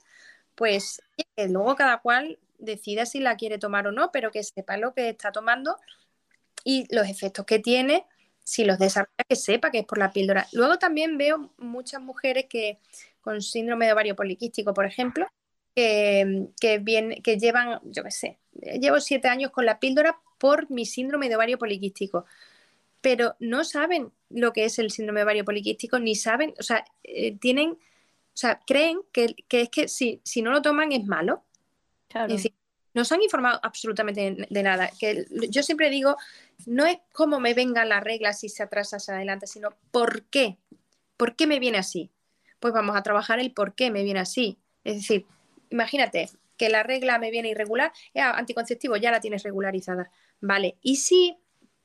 pues que luego cada cual decida si la quiere tomar o no, pero que sepa lo que está tomando y los efectos que tiene, si los desarrolla, que sepa que es por la píldora. Luego también veo muchas mujeres que con síndrome de ovario poliquístico, por ejemplo, que, que, que llevan, yo qué sé, llevo siete años con la píldora por mi síndrome de ovario poliquístico, pero no saben lo que es el síndrome de ovario poliquístico, ni saben, o sea, eh, tienen, o sea, creen que, es que si, si no lo toman es malo. Es decir, no se han informado absolutamente de, nada. Que yo siempre digo, no es cómo me venga la regla si se atrasa hacia adelante, sino por qué. ¿Por qué me viene así? Pues vamos a trabajar el por qué me viene así. Es decir, imagínate que la regla me viene irregular, ya, anticonceptivo ya la tienes regularizada. Vale, ¿y si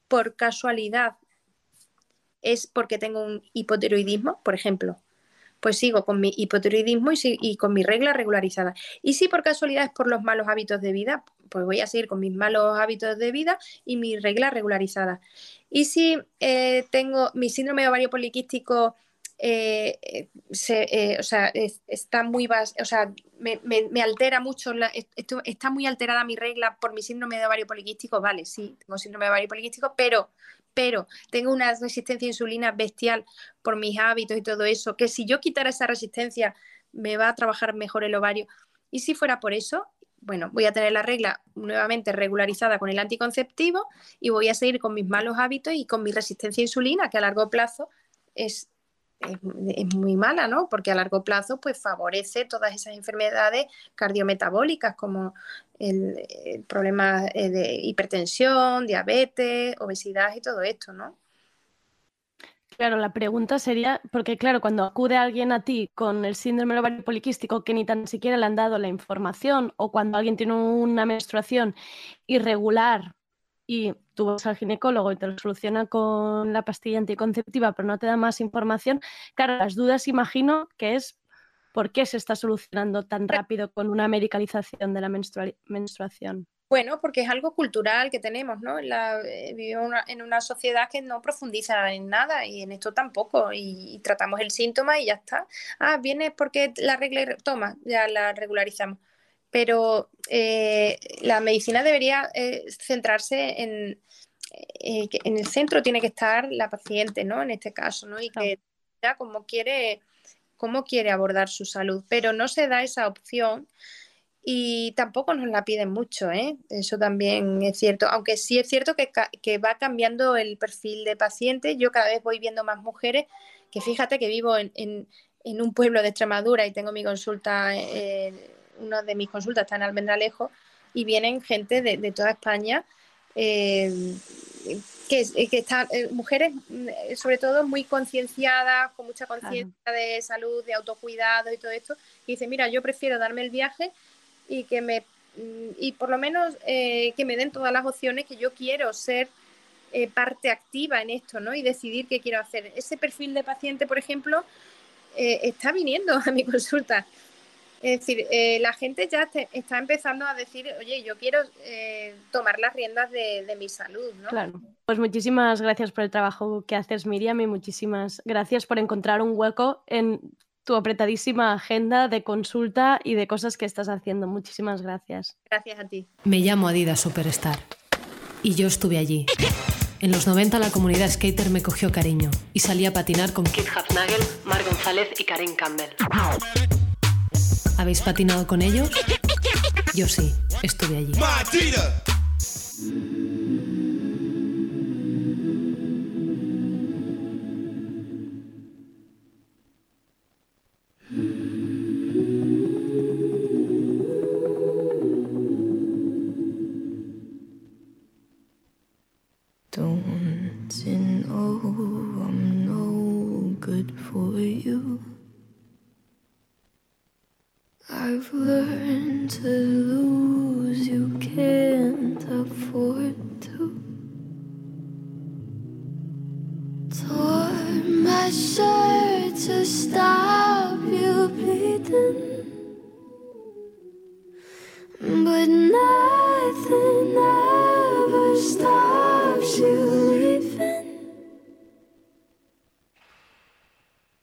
por casualidad es porque tengo un hipotiroidismo, por ejemplo? Pues sigo con mi hipotiroidismo y, con mi regla regularizada. Y si por casualidad es por los malos hábitos de vida, pues voy a seguir con mis malos hábitos de vida y mi regla regularizada. Y si eh, tengo mi síndrome de ovario poliquístico, eh, eh, o sea, está muy o sea, me, altera mucho, está muy alterada mi regla por mi síndrome de ovario poliquístico, vale, sí, tengo síndrome de ovario poliquístico, pero pero tengo una resistencia a insulina bestial por mis hábitos y todo eso, que si yo quitara esa resistencia me va a trabajar mejor el ovario. Y si fuera por eso, bueno, voy a tener la regla nuevamente regularizada con el anticonceptivo y voy a seguir con mis malos hábitos y con mi resistencia a insulina, que a largo plazo es es, muy mala, ¿no? Porque a largo plazo pues favorece todas esas enfermedades cardiometabólicas como el, problema eh, de hipertensión, diabetes, obesidad y todo esto, ¿no? Claro, la pregunta sería, porque claro, cuando acude alguien a ti con el síndrome del ovario poliquístico que ni tan siquiera le han dado la información, o cuando alguien tiene una menstruación irregular y tú vas al ginecólogo y te lo soluciona con la pastilla anticonceptiva, pero no te da más información, claro, las dudas imagino que es por qué se está solucionando tan rápido con una medicalización de la menstruación. Bueno, porque es algo cultural que tenemos, ¿no? La, eh, vivimos en una sociedad que no profundiza en nada y en esto tampoco. Y, tratamos el síntoma y ya está. Ah, viene porque la regla, toma, ya la regularizamos pero eh, la medicina debería eh, centrarse en, eh, que en el centro tiene que estar la paciente, ¿no? En este caso, ¿no? Y que ya cómo quiere, cómo quiere abordar su salud, pero no se da esa opción y tampoco nos la piden mucho, ¿eh? Eso también es cierto, aunque sí es cierto que, que, va cambiando el perfil de paciente. Yo cada vez voy viendo más mujeres que fíjate que vivo en, en, en un pueblo de Extremadura y tengo mi consulta una de mis consultas está en Almendralejo y vienen gente de, toda España eh, que, que, están, eh, mujeres mm, sobre todo muy concienciadas, con mucha conciencia de salud, de autocuidado y todo esto, y dicen, mira, yo prefiero darme el viaje y que me mm, y por lo menos eh, que me den todas las opciones que yo quiero ser parte activa en esto, ¿no? Y decidir qué quiero hacer. Ese perfil de paciente, por ejemplo, está viniendo a mi consulta es decir, eh, la gente ya está empezando a decir, oye, yo quiero eh, tomar las riendas de, mi salud, ¿no? Claro. Pues muchísimas gracias por el trabajo que haces, Miriam, y muchísimas gracias por encontrar un hueco en tu apretadísima agenda de consulta y de cosas que estás haciendo. Muchísimas gracias. Gracias a ti. Me llamo Adidas Superstar y yo estuve allí. En los 90 la comunidad skater me cogió cariño y salí a patinar con Kit Hafnagel, Mar González y Karen Campbell. ¿Habéis patinado con ellos? Yo sí, estuve allí. I've learned to lose, you can't afford to. Tore my shirt to stop you bleeding, but nothing ever stops you leaving.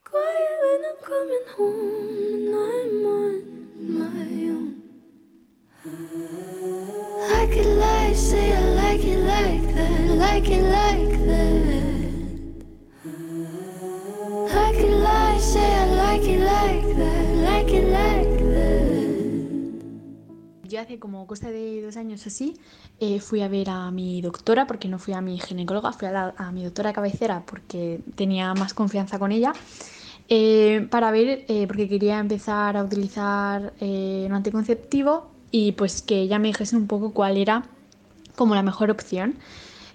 Quiet when I'm coming home, and I'm on Yo hace como cosa de dos años así eh, fui a ver a mi doctora porque no fui a mi ginecóloga, fui a, a mi doctora cabecera porque tenía más confianza con ella eh, para ver, eh, porque quería empezar a utilizar un anticonceptivo y pues que ella me dijese un poco cuál era como la mejor opción.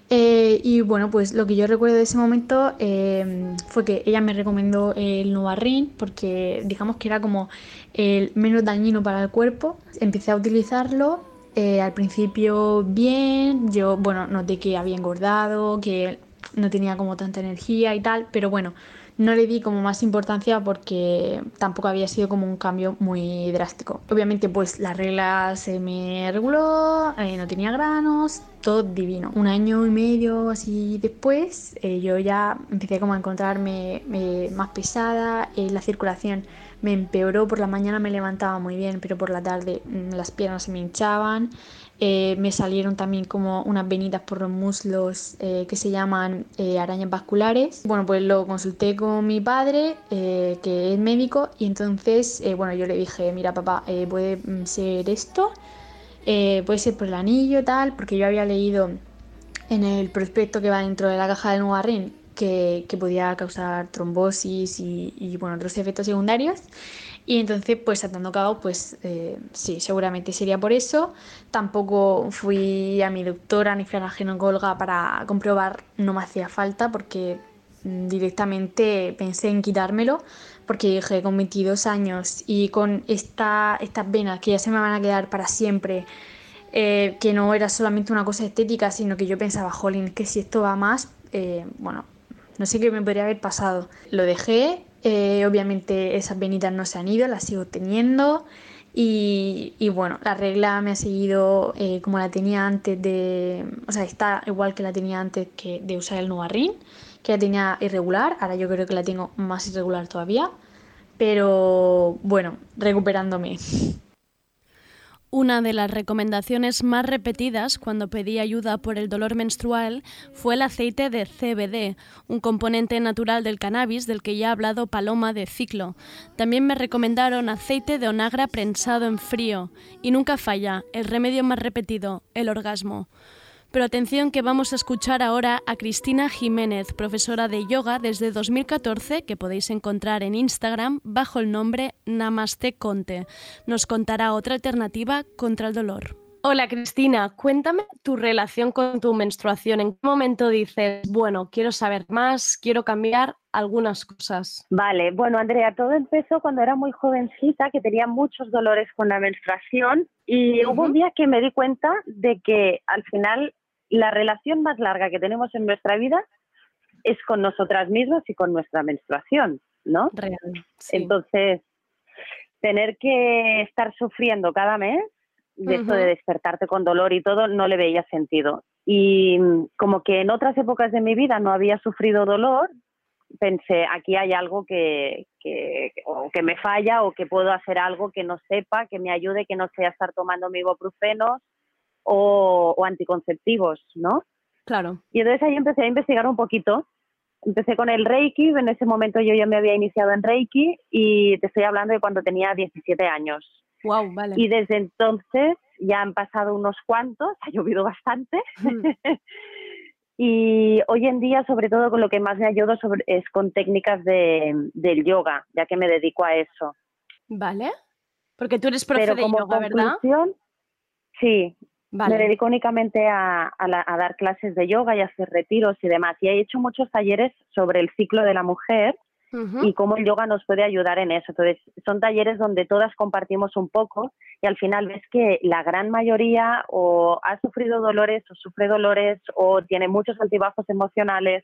Eh, y bueno, pues lo que yo recuerdo de ese momento eh, fue que ella me recomendó el Novarrin porque digamos que era como el menos dañino para el cuerpo. Empecé a utilizarlo, eh, al principio bien, yo bueno, noté que había engordado, que no tenía como tanta energía y tal, pero bueno, no le di como más importancia porque tampoco había sido como un cambio muy drástico. Obviamente pues la regla se me reguló, eh, no tenía granos, todo divino. Un año y medio así después eh, yo ya empecé como a encontrarme eh, más pesada, eh, la circulación me empeoró, por la mañana me levantaba muy bien, pero por la tarde mm, las piernas se me hinchaban. Eh, me salieron también como unas venitas por los muslos eh, que se llaman eh, arañas vasculares. Bueno, pues lo consulté con mi padre, eh, que es médico, y entonces, eh, bueno, yo le dije, mira papá, eh, puede mm, ser esto, puede ser por el anillo, tal, porque yo había leído en el prospecto que va dentro de la caja del Novarrin que, que podía causar trombosis y, y, bueno, otros efectos secundarios. Y entonces, pues atando cabo, pues eh, sí, seguramente sería por eso. Tampoco fui a mi doctora ni fui a la ginecóloga para comprobar, no me hacía falta porque mm, directamente pensé en quitármelo porque dije con 22 años y con esta, estas venas que ya se me van a quedar para siempre, eh, que no era solamente una cosa estética, sino que yo pensaba, jolín, que si esto va más, eh, bueno, no sé qué me podría haber pasado. Lo dejé, eh, obviamente esas venitas no se han ido, las sigo teniendo. Y, bueno, la regla me ha seguido eh, como la tenía antes de. O sea, está igual que la tenía antes que de usar el Novarrin, que la tenía irregular. Ahora yo creo que la tengo más irregular todavía. Pero bueno, recuperándome. Una de las recomendaciones más repetidas cuando pedí ayuda por el dolor menstrual fue el aceite de CBD, un componente natural del cannabis del que ya ha hablado Paloma de Ciclo. También me recomendaron aceite de onagra prensado en frío y nunca falla, el remedio más repetido, el orgasmo. Pero atención que vamos a escuchar ahora a Cristina Jiménez, profesora de yoga desde 2014, que podéis encontrar en Instagram bajo el nombre Namaste Conte. Nos contará otra alternativa contra el dolor. Hola Cristina, cuéntame tu relación con tu menstruación. ¿En qué momento dices, bueno, quiero saber más, quiero cambiar algunas cosas? Vale, bueno Andrea, todo empezó cuando era muy jovencita, que tenía muchos dolores con la menstruación y hubo un día que me di cuenta de que al final la relación más larga que tenemos en nuestra vida es con nosotras mismas y con nuestra menstruación, ¿no? Real. Entonces, tener que estar sufriendo cada mes de esto de despertarte con dolor y todo, no le veía sentido. Y como que en otras épocas de mi vida no había sufrido dolor, pensé, aquí hay algo que, que, o que me falla o que puedo hacer algo que no sepa, que me ayude, que no sea estar tomando mi ibuprofenos o, o anticonceptivos, ¿no? Claro. Y entonces ahí empecé a investigar un poquito. Empecé con el Reiki, en ese momento yo ya me había iniciado en Reiki y te estoy hablando de cuando tenía 17 años. Wow, vale. Y desde entonces ya han pasado unos cuantos, ha llovido bastante. y hoy en día, sobre todo, con lo que más me ayudo sobre, es con técnicas de, del yoga, ya que me dedico a eso. Vale. Porque tú eres profe Pero de como yoga, ¿verdad? sí. Vale. Me dedico únicamente a, a la- a dar clases de yoga y a hacer retiros y demás. Y he hecho muchos talleres sobre el ciclo de la mujer Ujú. y cómo el yoga nos puede ayudar en eso. Entonces, son talleres donde todas compartimos un poco y al final ves que la gran mayoría o ha sufrido dolores o sufre dolores o tiene muchos altibajos emocionales.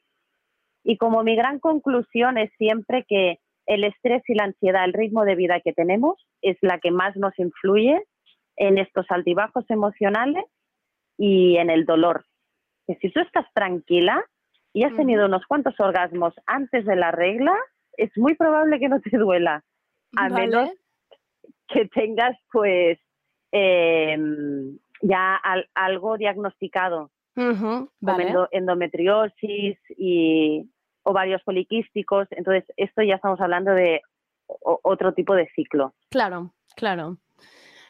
Y como mi gran conclusión es siempre que el estrés y la ansiedad, el ritmo de vida que tenemos, es la que más nos influye en estos altibajos emocionales y en el dolor. Que si tú estás tranquila y has tenido unos cuantos orgasmos antes de la regla, es muy probable que no te duela, a Vale. menos que tengas pues eh, ya al- algo diagnosticado, vale. endometriosis y ovarios poliquísticos. Entonces, esto ya estamos hablando de otro tipo de ciclo. Claro, claro.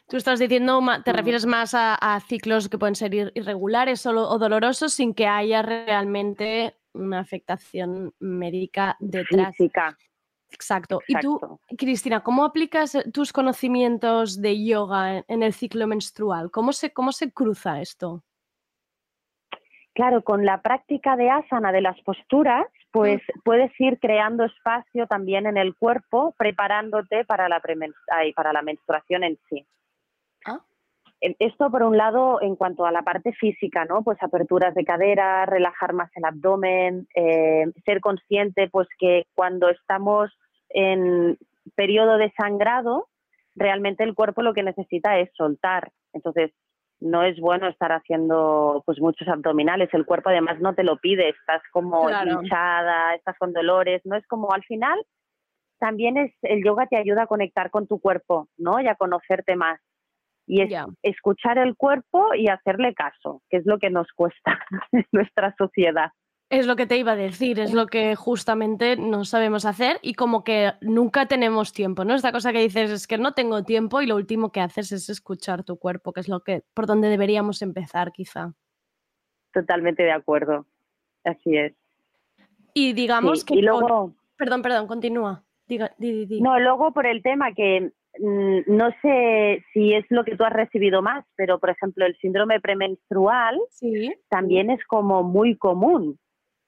Tú estás diciendo, Mm. te refieres más a, a ciclos que pueden ser ir- irregulares o, o dolorosos sin que haya realmente una afectación médica detrás. Física. Exacto. Y tú, Cristina, ¿cómo aplicas tus conocimientos de yoga en, el ciclo menstrual? ¿Cómo se, cómo se cruza esto? Claro, con la práctica de asana de las posturas, pues puedes ir creando espacio también en el cuerpo, preparándote para la, para la menstruación en sí. Ah. Esto por un lado en cuanto a la parte física, ¿no? Pues aperturas de cadera, relajar más el abdomen, eh, ser consciente pues que cuando estamos en periodo de sangrado, realmente el cuerpo lo que necesita es soltar. Entonces, no es bueno estar haciendo pues muchos abdominales, el cuerpo además no te lo pide, estás como Claro. hinchada, estás con dolores, no es como al final también es el yoga te ayuda a conectar con tu cuerpo, ¿no? Y a conocerte más. Y es escuchar el cuerpo y hacerle caso, que es lo que nos cuesta en nuestra sociedad. Es lo que te iba a decir, es lo que justamente no sabemos hacer y como que nunca tenemos tiempo, ¿no? Esta cosa que dices es que no tengo tiempo y lo último que haces es escuchar tu cuerpo, que es lo que por donde deberíamos empezar quizá. Totalmente de acuerdo. Así es. Y digamos Sí, que y luego- Perdón, perdón, continúa. Diga, di, di, di. No, luego por el tema que no sé si es lo que tú has recibido más, pero por ejemplo el síndrome premenstrual también es como muy común.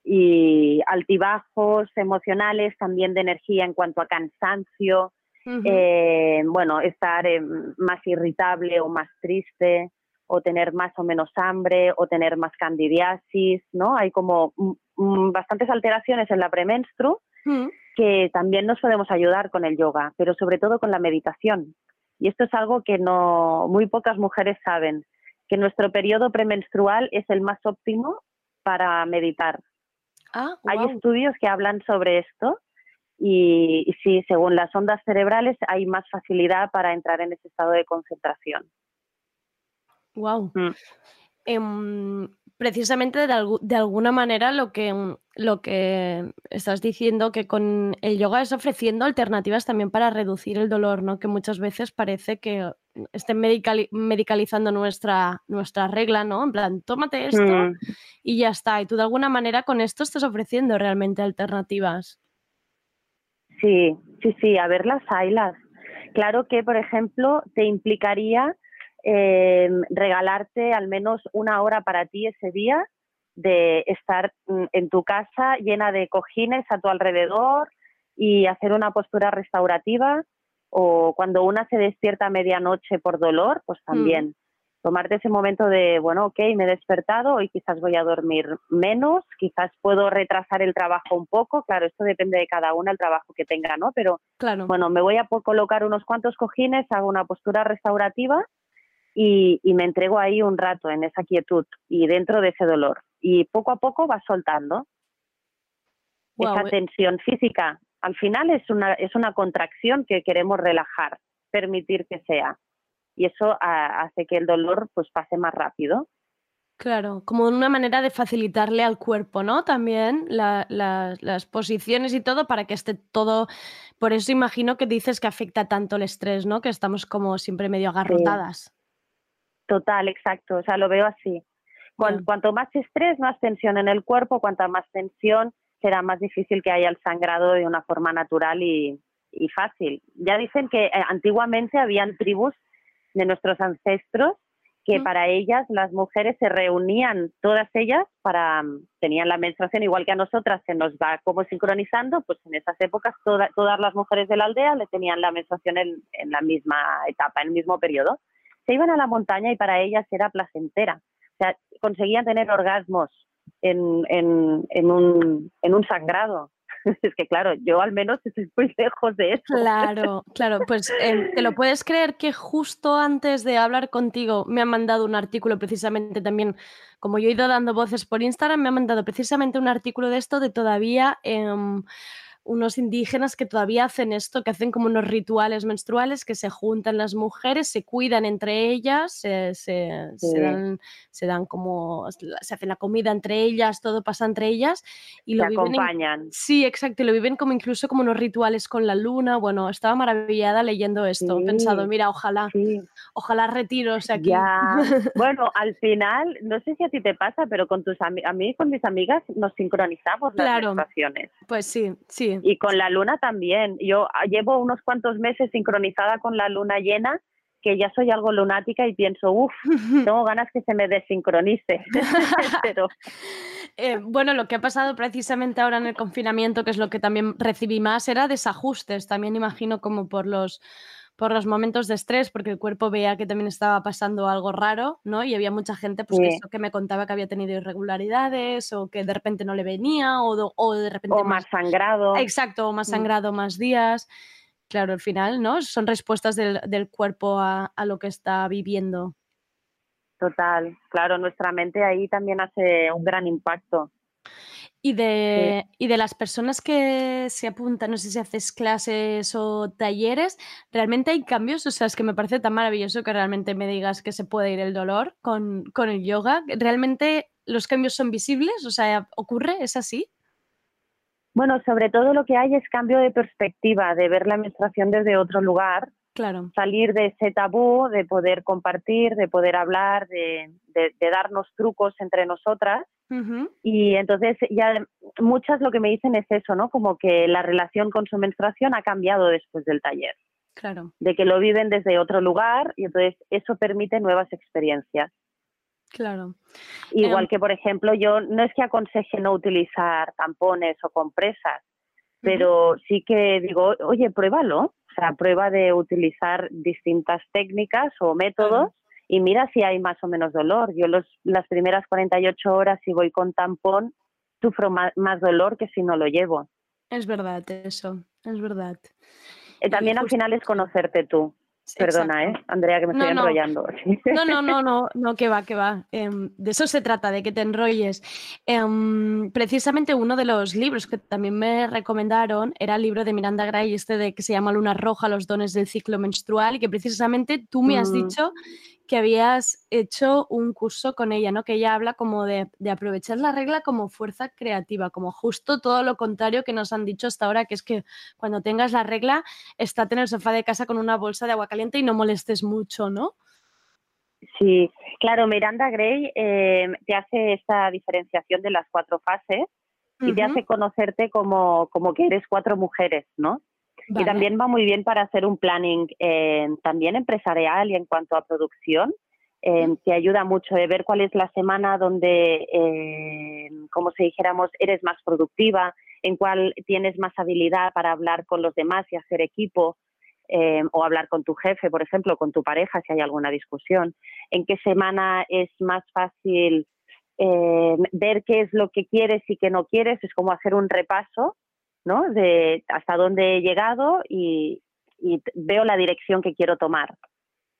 Y altibajos emocionales, también de energía en cuanto a cansancio, eh, bueno, estar eh, más irritable o más triste o tener más o menos hambre o tener más candidiasis, ¿no? Hay como mm, mm, bastantes alteraciones en la premenstru Mm. que también nos podemos ayudar con el yoga, pero sobre todo con la meditación. Y esto es algo que no muy pocas mujeres saben, que nuestro periodo premenstrual es el más óptimo para meditar. Ah, Hay estudios que hablan sobre esto y, y sí, según las ondas cerebrales hay más facilidad para entrar en ese estado de concentración. Wow. Precisamente de, algu- de alguna manera lo que, mm, lo que estás diciendo, que con el yoga es ofreciendo alternativas también para reducir el dolor, ¿no? Que muchas veces parece que estén medicali- medicalizando nuestra, nuestra regla, ¿no? En plan, tómate esto Mm. y ya está. Y tú de alguna manera con esto estás ofreciendo realmente alternativas. Sí, sí, sí, a ver las haylas. Claro que, por ejemplo, te implicaría eh, regalarte al menos una hora para ti ese día de estar mm, en tu casa llena de cojines a tu alrededor y hacer una postura restaurativa o cuando una se despierta a medianoche por dolor, pues también tomarte ese momento de, bueno, ok, me he despertado y quizás voy a dormir menos, quizás puedo retrasar el trabajo un poco, claro, esto depende de cada una, el trabajo que tenga, ¿no? Pero Claro. bueno, me voy a colocar unos cuantos cojines, hago una postura restaurativa y, y me entrego ahí un rato en esa quietud y dentro de ese dolor. Y poco a poco vas soltando esa eh. tensión física. Al final es una, es una contracción que queremos relajar, permitir que sea. Y eso ah, hace que el dolor pues pase más rápido. Claro, como una manera de facilitarle al cuerpo, ¿no? También la- la- las posiciones y todo para que esté todo. Por eso imagino que dices que afecta tanto el estrés, ¿no? Que estamos como siempre medio agarrotadas. Total, exacto. O sea, lo veo así. Cuan- Cuanto más estrés, más tensión en el cuerpo, cuanta más tensión, será más difícil que haya el sangrado de una forma natural y, y fácil. Ya dicen que eh, antiguamente habían tribus de nuestros ancestros que para ellas las mujeres se reunían todas ellas para tenían la menstruación igual que a nosotras se nos va como sincronizando pues en esas épocas toda- todas las mujeres de la aldea le tenían la menstruación en, en la misma etapa en el mismo periodo se iban a la montaña y para ellas era placentera. O sea conseguían tener orgasmos en, en, en un, en un sangrado. Es que claro yo al menos estoy muy lejos de eso. Claro, claro, pues eh, te lo puedes creer que justo antes de hablar contigo me han mandado un artículo precisamente también, como yo he ido dando voces por Instagram, me han mandado precisamente un artículo de esto de todavía em, unos indígenas que todavía hacen esto, que hacen como unos rituales menstruales, que se juntan las mujeres, se cuidan entre ellas, se, se- dan, se dan como, se hacen la comida entre ellas, todo pasa entre ellas y lo Se viven en- acompañan. Sí, exacto, y lo viven como incluso como unos rituales con la luna. Bueno, estaba maravillada leyendo esto, he pensado, mira, ojalá, ojalá retiros aquí. Ya, bueno, al final, no sé si a ti te pasa, pero con tus a mí con mis amigas nos sincronizamos las Claro. menstruaciones. Pues sí, sí. Y con la luna también. Yo ah, llevo unos cuantos meses sincronizada con la luna llena, que ya soy algo lunática y pienso, uff, tengo ganas que se me desincronice. pero Eh, bueno, lo que ha pasado precisamente ahora en el confinamiento, que es lo que también recibí más, era desajustes. También imagino como por los, por los momentos de estrés, porque el cuerpo veía que también estaba pasando algo raro, ¿no? Y había mucha gente pues, que, Sí. eso, que me contaba que había tenido irregularidades o que de repente no le venía o, o de repente o más sangrado. Exacto, o más Mm. sangrado más días. Claro, al final, ¿no? Son respuestas del, del cuerpo a, a lo que está viviendo. Total, claro, nuestra mente ahí también hace un gran impacto. Y de, y de las personas que se apuntan, no sé si haces clases o talleres, ¿realmente hay cambios? O sea, es que me parece tan maravilloso que realmente me digas que se puede ir el dolor con, con el yoga. ¿Realmente los cambios son visibles? O sea, ¿ocurre? ¿Es así? Bueno, sobre todo lo que hay es cambio de perspectiva, de ver la menstruación desde otro lugar, Claro. salir de ese tabú, de poder compartir, de poder hablar, de, de- de darnos trucos entre nosotras. Y entonces ya muchas lo que me dicen es eso, ¿no? Como que la relación con su menstruación ha cambiado después del taller, Claro, de que lo viven desde otro lugar y entonces eso permite nuevas experiencias. claro. Igual Em, que, por ejemplo, yo no es que aconseje no utilizar tampones o compresas, pero sí que digo, oye, pruébalo. O sea, prueba de utilizar distintas técnicas o métodos y mira si hay más o menos dolor. Yo los, las primeras 48 horas, si voy con tampón, sufro más, dolor que si no lo llevo. Es verdad eso, es verdad. Eh, también al final es conocerte tú. Perdona, exacto. ¿eh? Andrea, que me No, estoy enrollando. No, no, no, no, no, que va, que va. Em, de eso se trata, de que te enrolles. Em, precisamente uno de los libros que también me recomendaron era el libro de Miranda Gray, este de que se llama Luna Roja, los dones del ciclo menstrual, y que precisamente tú me has Mm. dicho que habías hecho un curso con ella, ¿no? Que ella habla como de, de aprovechar la regla como fuerza creativa, como justo todo lo contrario que nos han dicho hasta ahora, que es que cuando tengas la regla, estate en el sofá de casa con una bolsa de agua caliente y no molestes mucho, ¿no? Sí, claro, Miranda Gray eh, te hace esta diferenciación de las cuatro fases y te hace conocerte como, como que eres cuatro mujeres, ¿no? Vale. Y también va muy bien para hacer un planning eh, también empresarial y en cuanto a producción. eh, te ayuda mucho de ver cuál es la semana donde, eh, como si dijéramos, eres más productiva, en cuál tienes más habilidad para hablar con los demás y hacer equipo, eh, o hablar con tu jefe, por ejemplo, con tu pareja si hay alguna discusión, en qué semana es más fácil eh, ver qué es lo que quieres y qué no quieres, es como hacer un repaso, ¿no? De hasta dónde he llegado y, veo la dirección que quiero tomar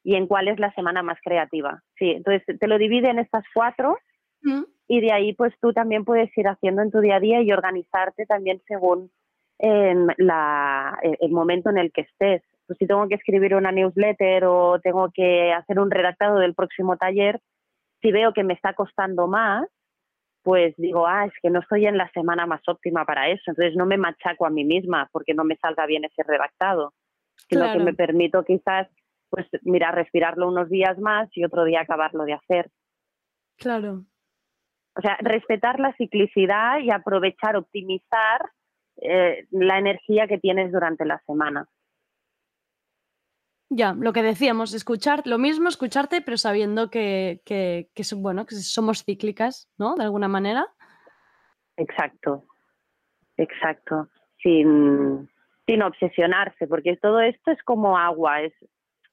y en cuál es la semana más creativa. Sí, entonces te lo divide en estas cuatro Mm. y de ahí pues tú también puedes ir haciendo en tu día a día y organizarte también según la, el el momento en el que estés. Pues si tengo que escribir una newsletter o tengo que hacer un redactado del próximo taller, si veo que me está costando más, pues digo, ah, es que no estoy en la semana más óptima para eso, entonces no me machaco a mí misma porque no me salga bien ese redactado, sino Claro. que me permito quizás, pues mira, respirarlo unos días más y otro día acabarlo de hacer. Claro. O sea, respetar la ciclicidad y aprovechar, optimizar eh, la energía que tienes durante la semana. Ya, lo que decíamos, escuchar lo mismo, escucharte, pero sabiendo que, que, que bueno, que somos cíclicas, ¿no? De alguna manera. Exacto, exacto. Sin, sin obsesionarse, porque todo esto es como agua, es,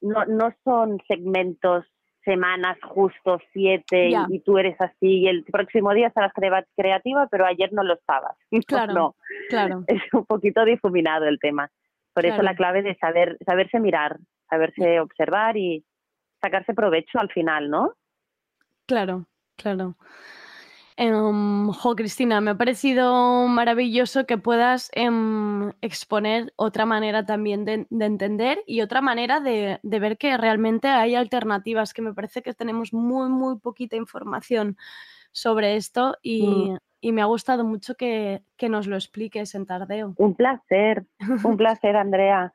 no, no son segmentos, semanas justo siete y- tú eres así y el próximo día estarás crea- creativa, pero ayer no lo estabas. Claro, No, claro. es un poquito difuminado el tema. Por eso la clave de saber, saberse mirar, saberse observar y sacarse provecho al final, ¿no? Claro, claro. Em, jo, Cristina, me ha parecido maravilloso que puedas em, exponer otra manera también de, de entender y otra manera de, de ver que realmente hay alternativas, que me parece que tenemos muy, muy poquita información sobre esto y, Mm. y me ha gustado mucho que, que nos lo expliques en Tardeo. Un placer, un placer, Andrea.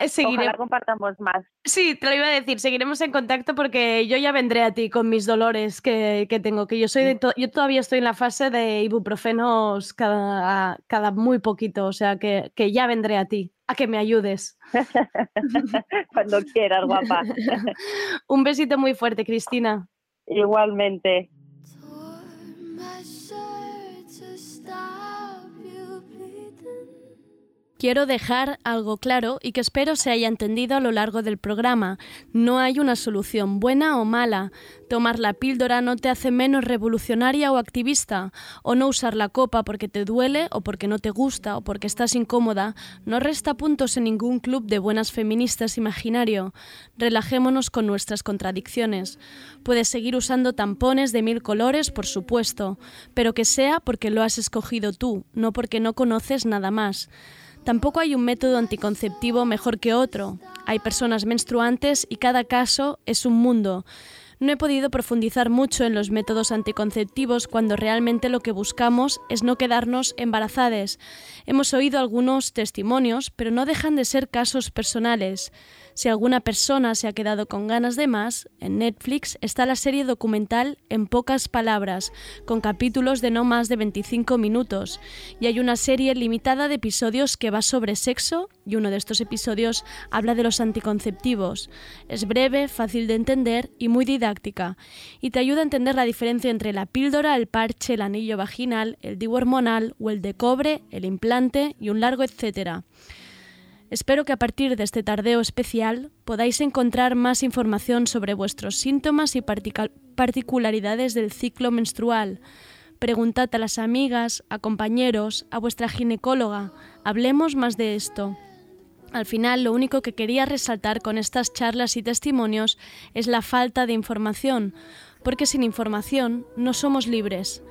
Seguiré- Ojalá compartamos más. Sí, te lo iba a decir, seguiremos en contacto porque yo ya vendré a ti con mis dolores que, que tengo, que yo soy de to- yo todavía estoy en la fase de ibuprofenos cada, cada muy poquito, o sea que, que ya vendré a ti, a que me ayudes. Cuando quieras, guapa. Un besito muy fuerte, Cristina. Igualmente. Quiero dejar algo claro y que espero se haya entendido a lo largo del programa. No hay una solución buena o mala. Tomar la píldora no te hace menos revolucionaria o activista. O no usar la copa porque te duele o porque no te gusta o porque estás incómoda no resta puntos en ningún club de buenas feministas imaginario. Relajémonos con nuestras contradicciones. Puedes seguir usando tampones de mil colores, por supuesto, pero que sea porque lo has escogido tú, no porque no conoces nada más. Tampoco hay un método anticonceptivo mejor que otro. Hay personas menstruantes y cada caso es un mundo. No he podido profundizar mucho en los métodos anticonceptivos cuando realmente lo que buscamos es no quedarnos embarazadas. Hemos oído algunos testimonios, pero no dejan de ser casos personales. Si alguna persona se ha quedado con ganas de más, en Netflix está la serie documental En pocas palabras, con capítulos de no más de 25 minutos, y hay una serie limitada de episodios que va sobre sexo, y uno de estos episodios habla de los anticonceptivos. Es breve, fácil de entender y muy didáctica, y te ayuda a entender la diferencia entre la píldora, el parche, el anillo vaginal, el DIU hormonal o el de cobre, el implante y un largo etcétera. Espero que a partir de este tardeo especial podáis encontrar más información sobre vuestros síntomas y particularidades del ciclo menstrual. Preguntad a las amigas, a compañeros, a vuestra ginecóloga. Hablemos más de esto. Al final, lo único que quería resaltar con estas charlas y testimonios es la falta de información, porque sin información no somos libres.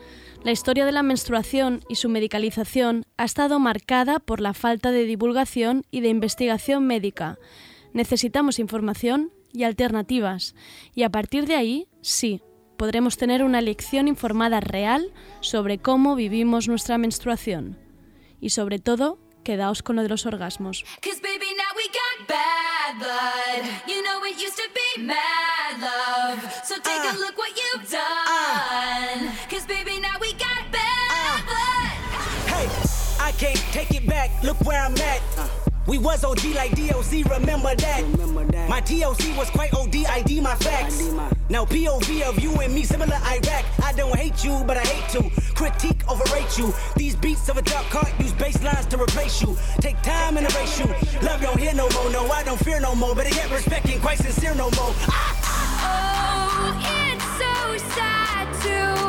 La historia de la menstruación y su medicalización ha estado marcada por la falta de divulgación y de investigación médica. Necesitamos información y alternativas, y a partir de ahí, sí, podremos tener una lección informada real sobre cómo vivimos nuestra menstruación. Y sobre todo, quedaos con lo de los orgasmos. Cause baby, now we got bad blood. You know it used to be mad love. So take a look what you've done. Can't take it back. Look where I'm at. We was OG like DOC, remember that? My TOC was quite OD, ID my facts. Now POV of you and me, similar Iraq. I don't hate you, but I hate to critique, overrate you. These beats of a dark heart use bass lines to replace you. Take time and erase you. Love don't hear no more, no, I don't fear no more. But I get respect ain't quite sincere no more. Ah! Oh, it's so sad to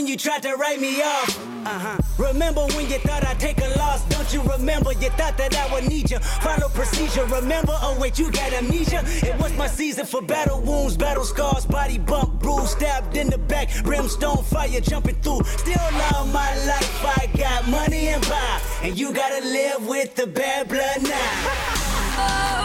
when you tried to write me off? Uh-huh. Remember when you thought I'd take a loss? Don't you remember? You thought that I would need you. Follow procedure. Remember? Oh wait, you got amnesia. It was my season for battle wounds, battle scars, body bump, bruise, stabbed in the back, brimstone fire jumping through. Still love my life. I got money and power, and you gotta live with the bad blood now.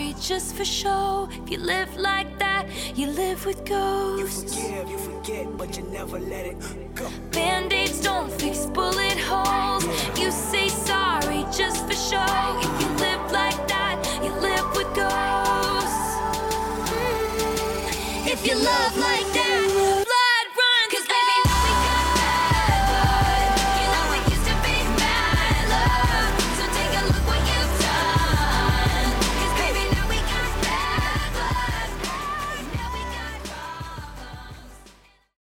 sorry just for show. If you live like that, you live with ghosts. You forgive, you forget, but you never let it go. Band aids don't fix bullet holes. You say sorry just for show. If you live like that, you live with ghosts. If you love like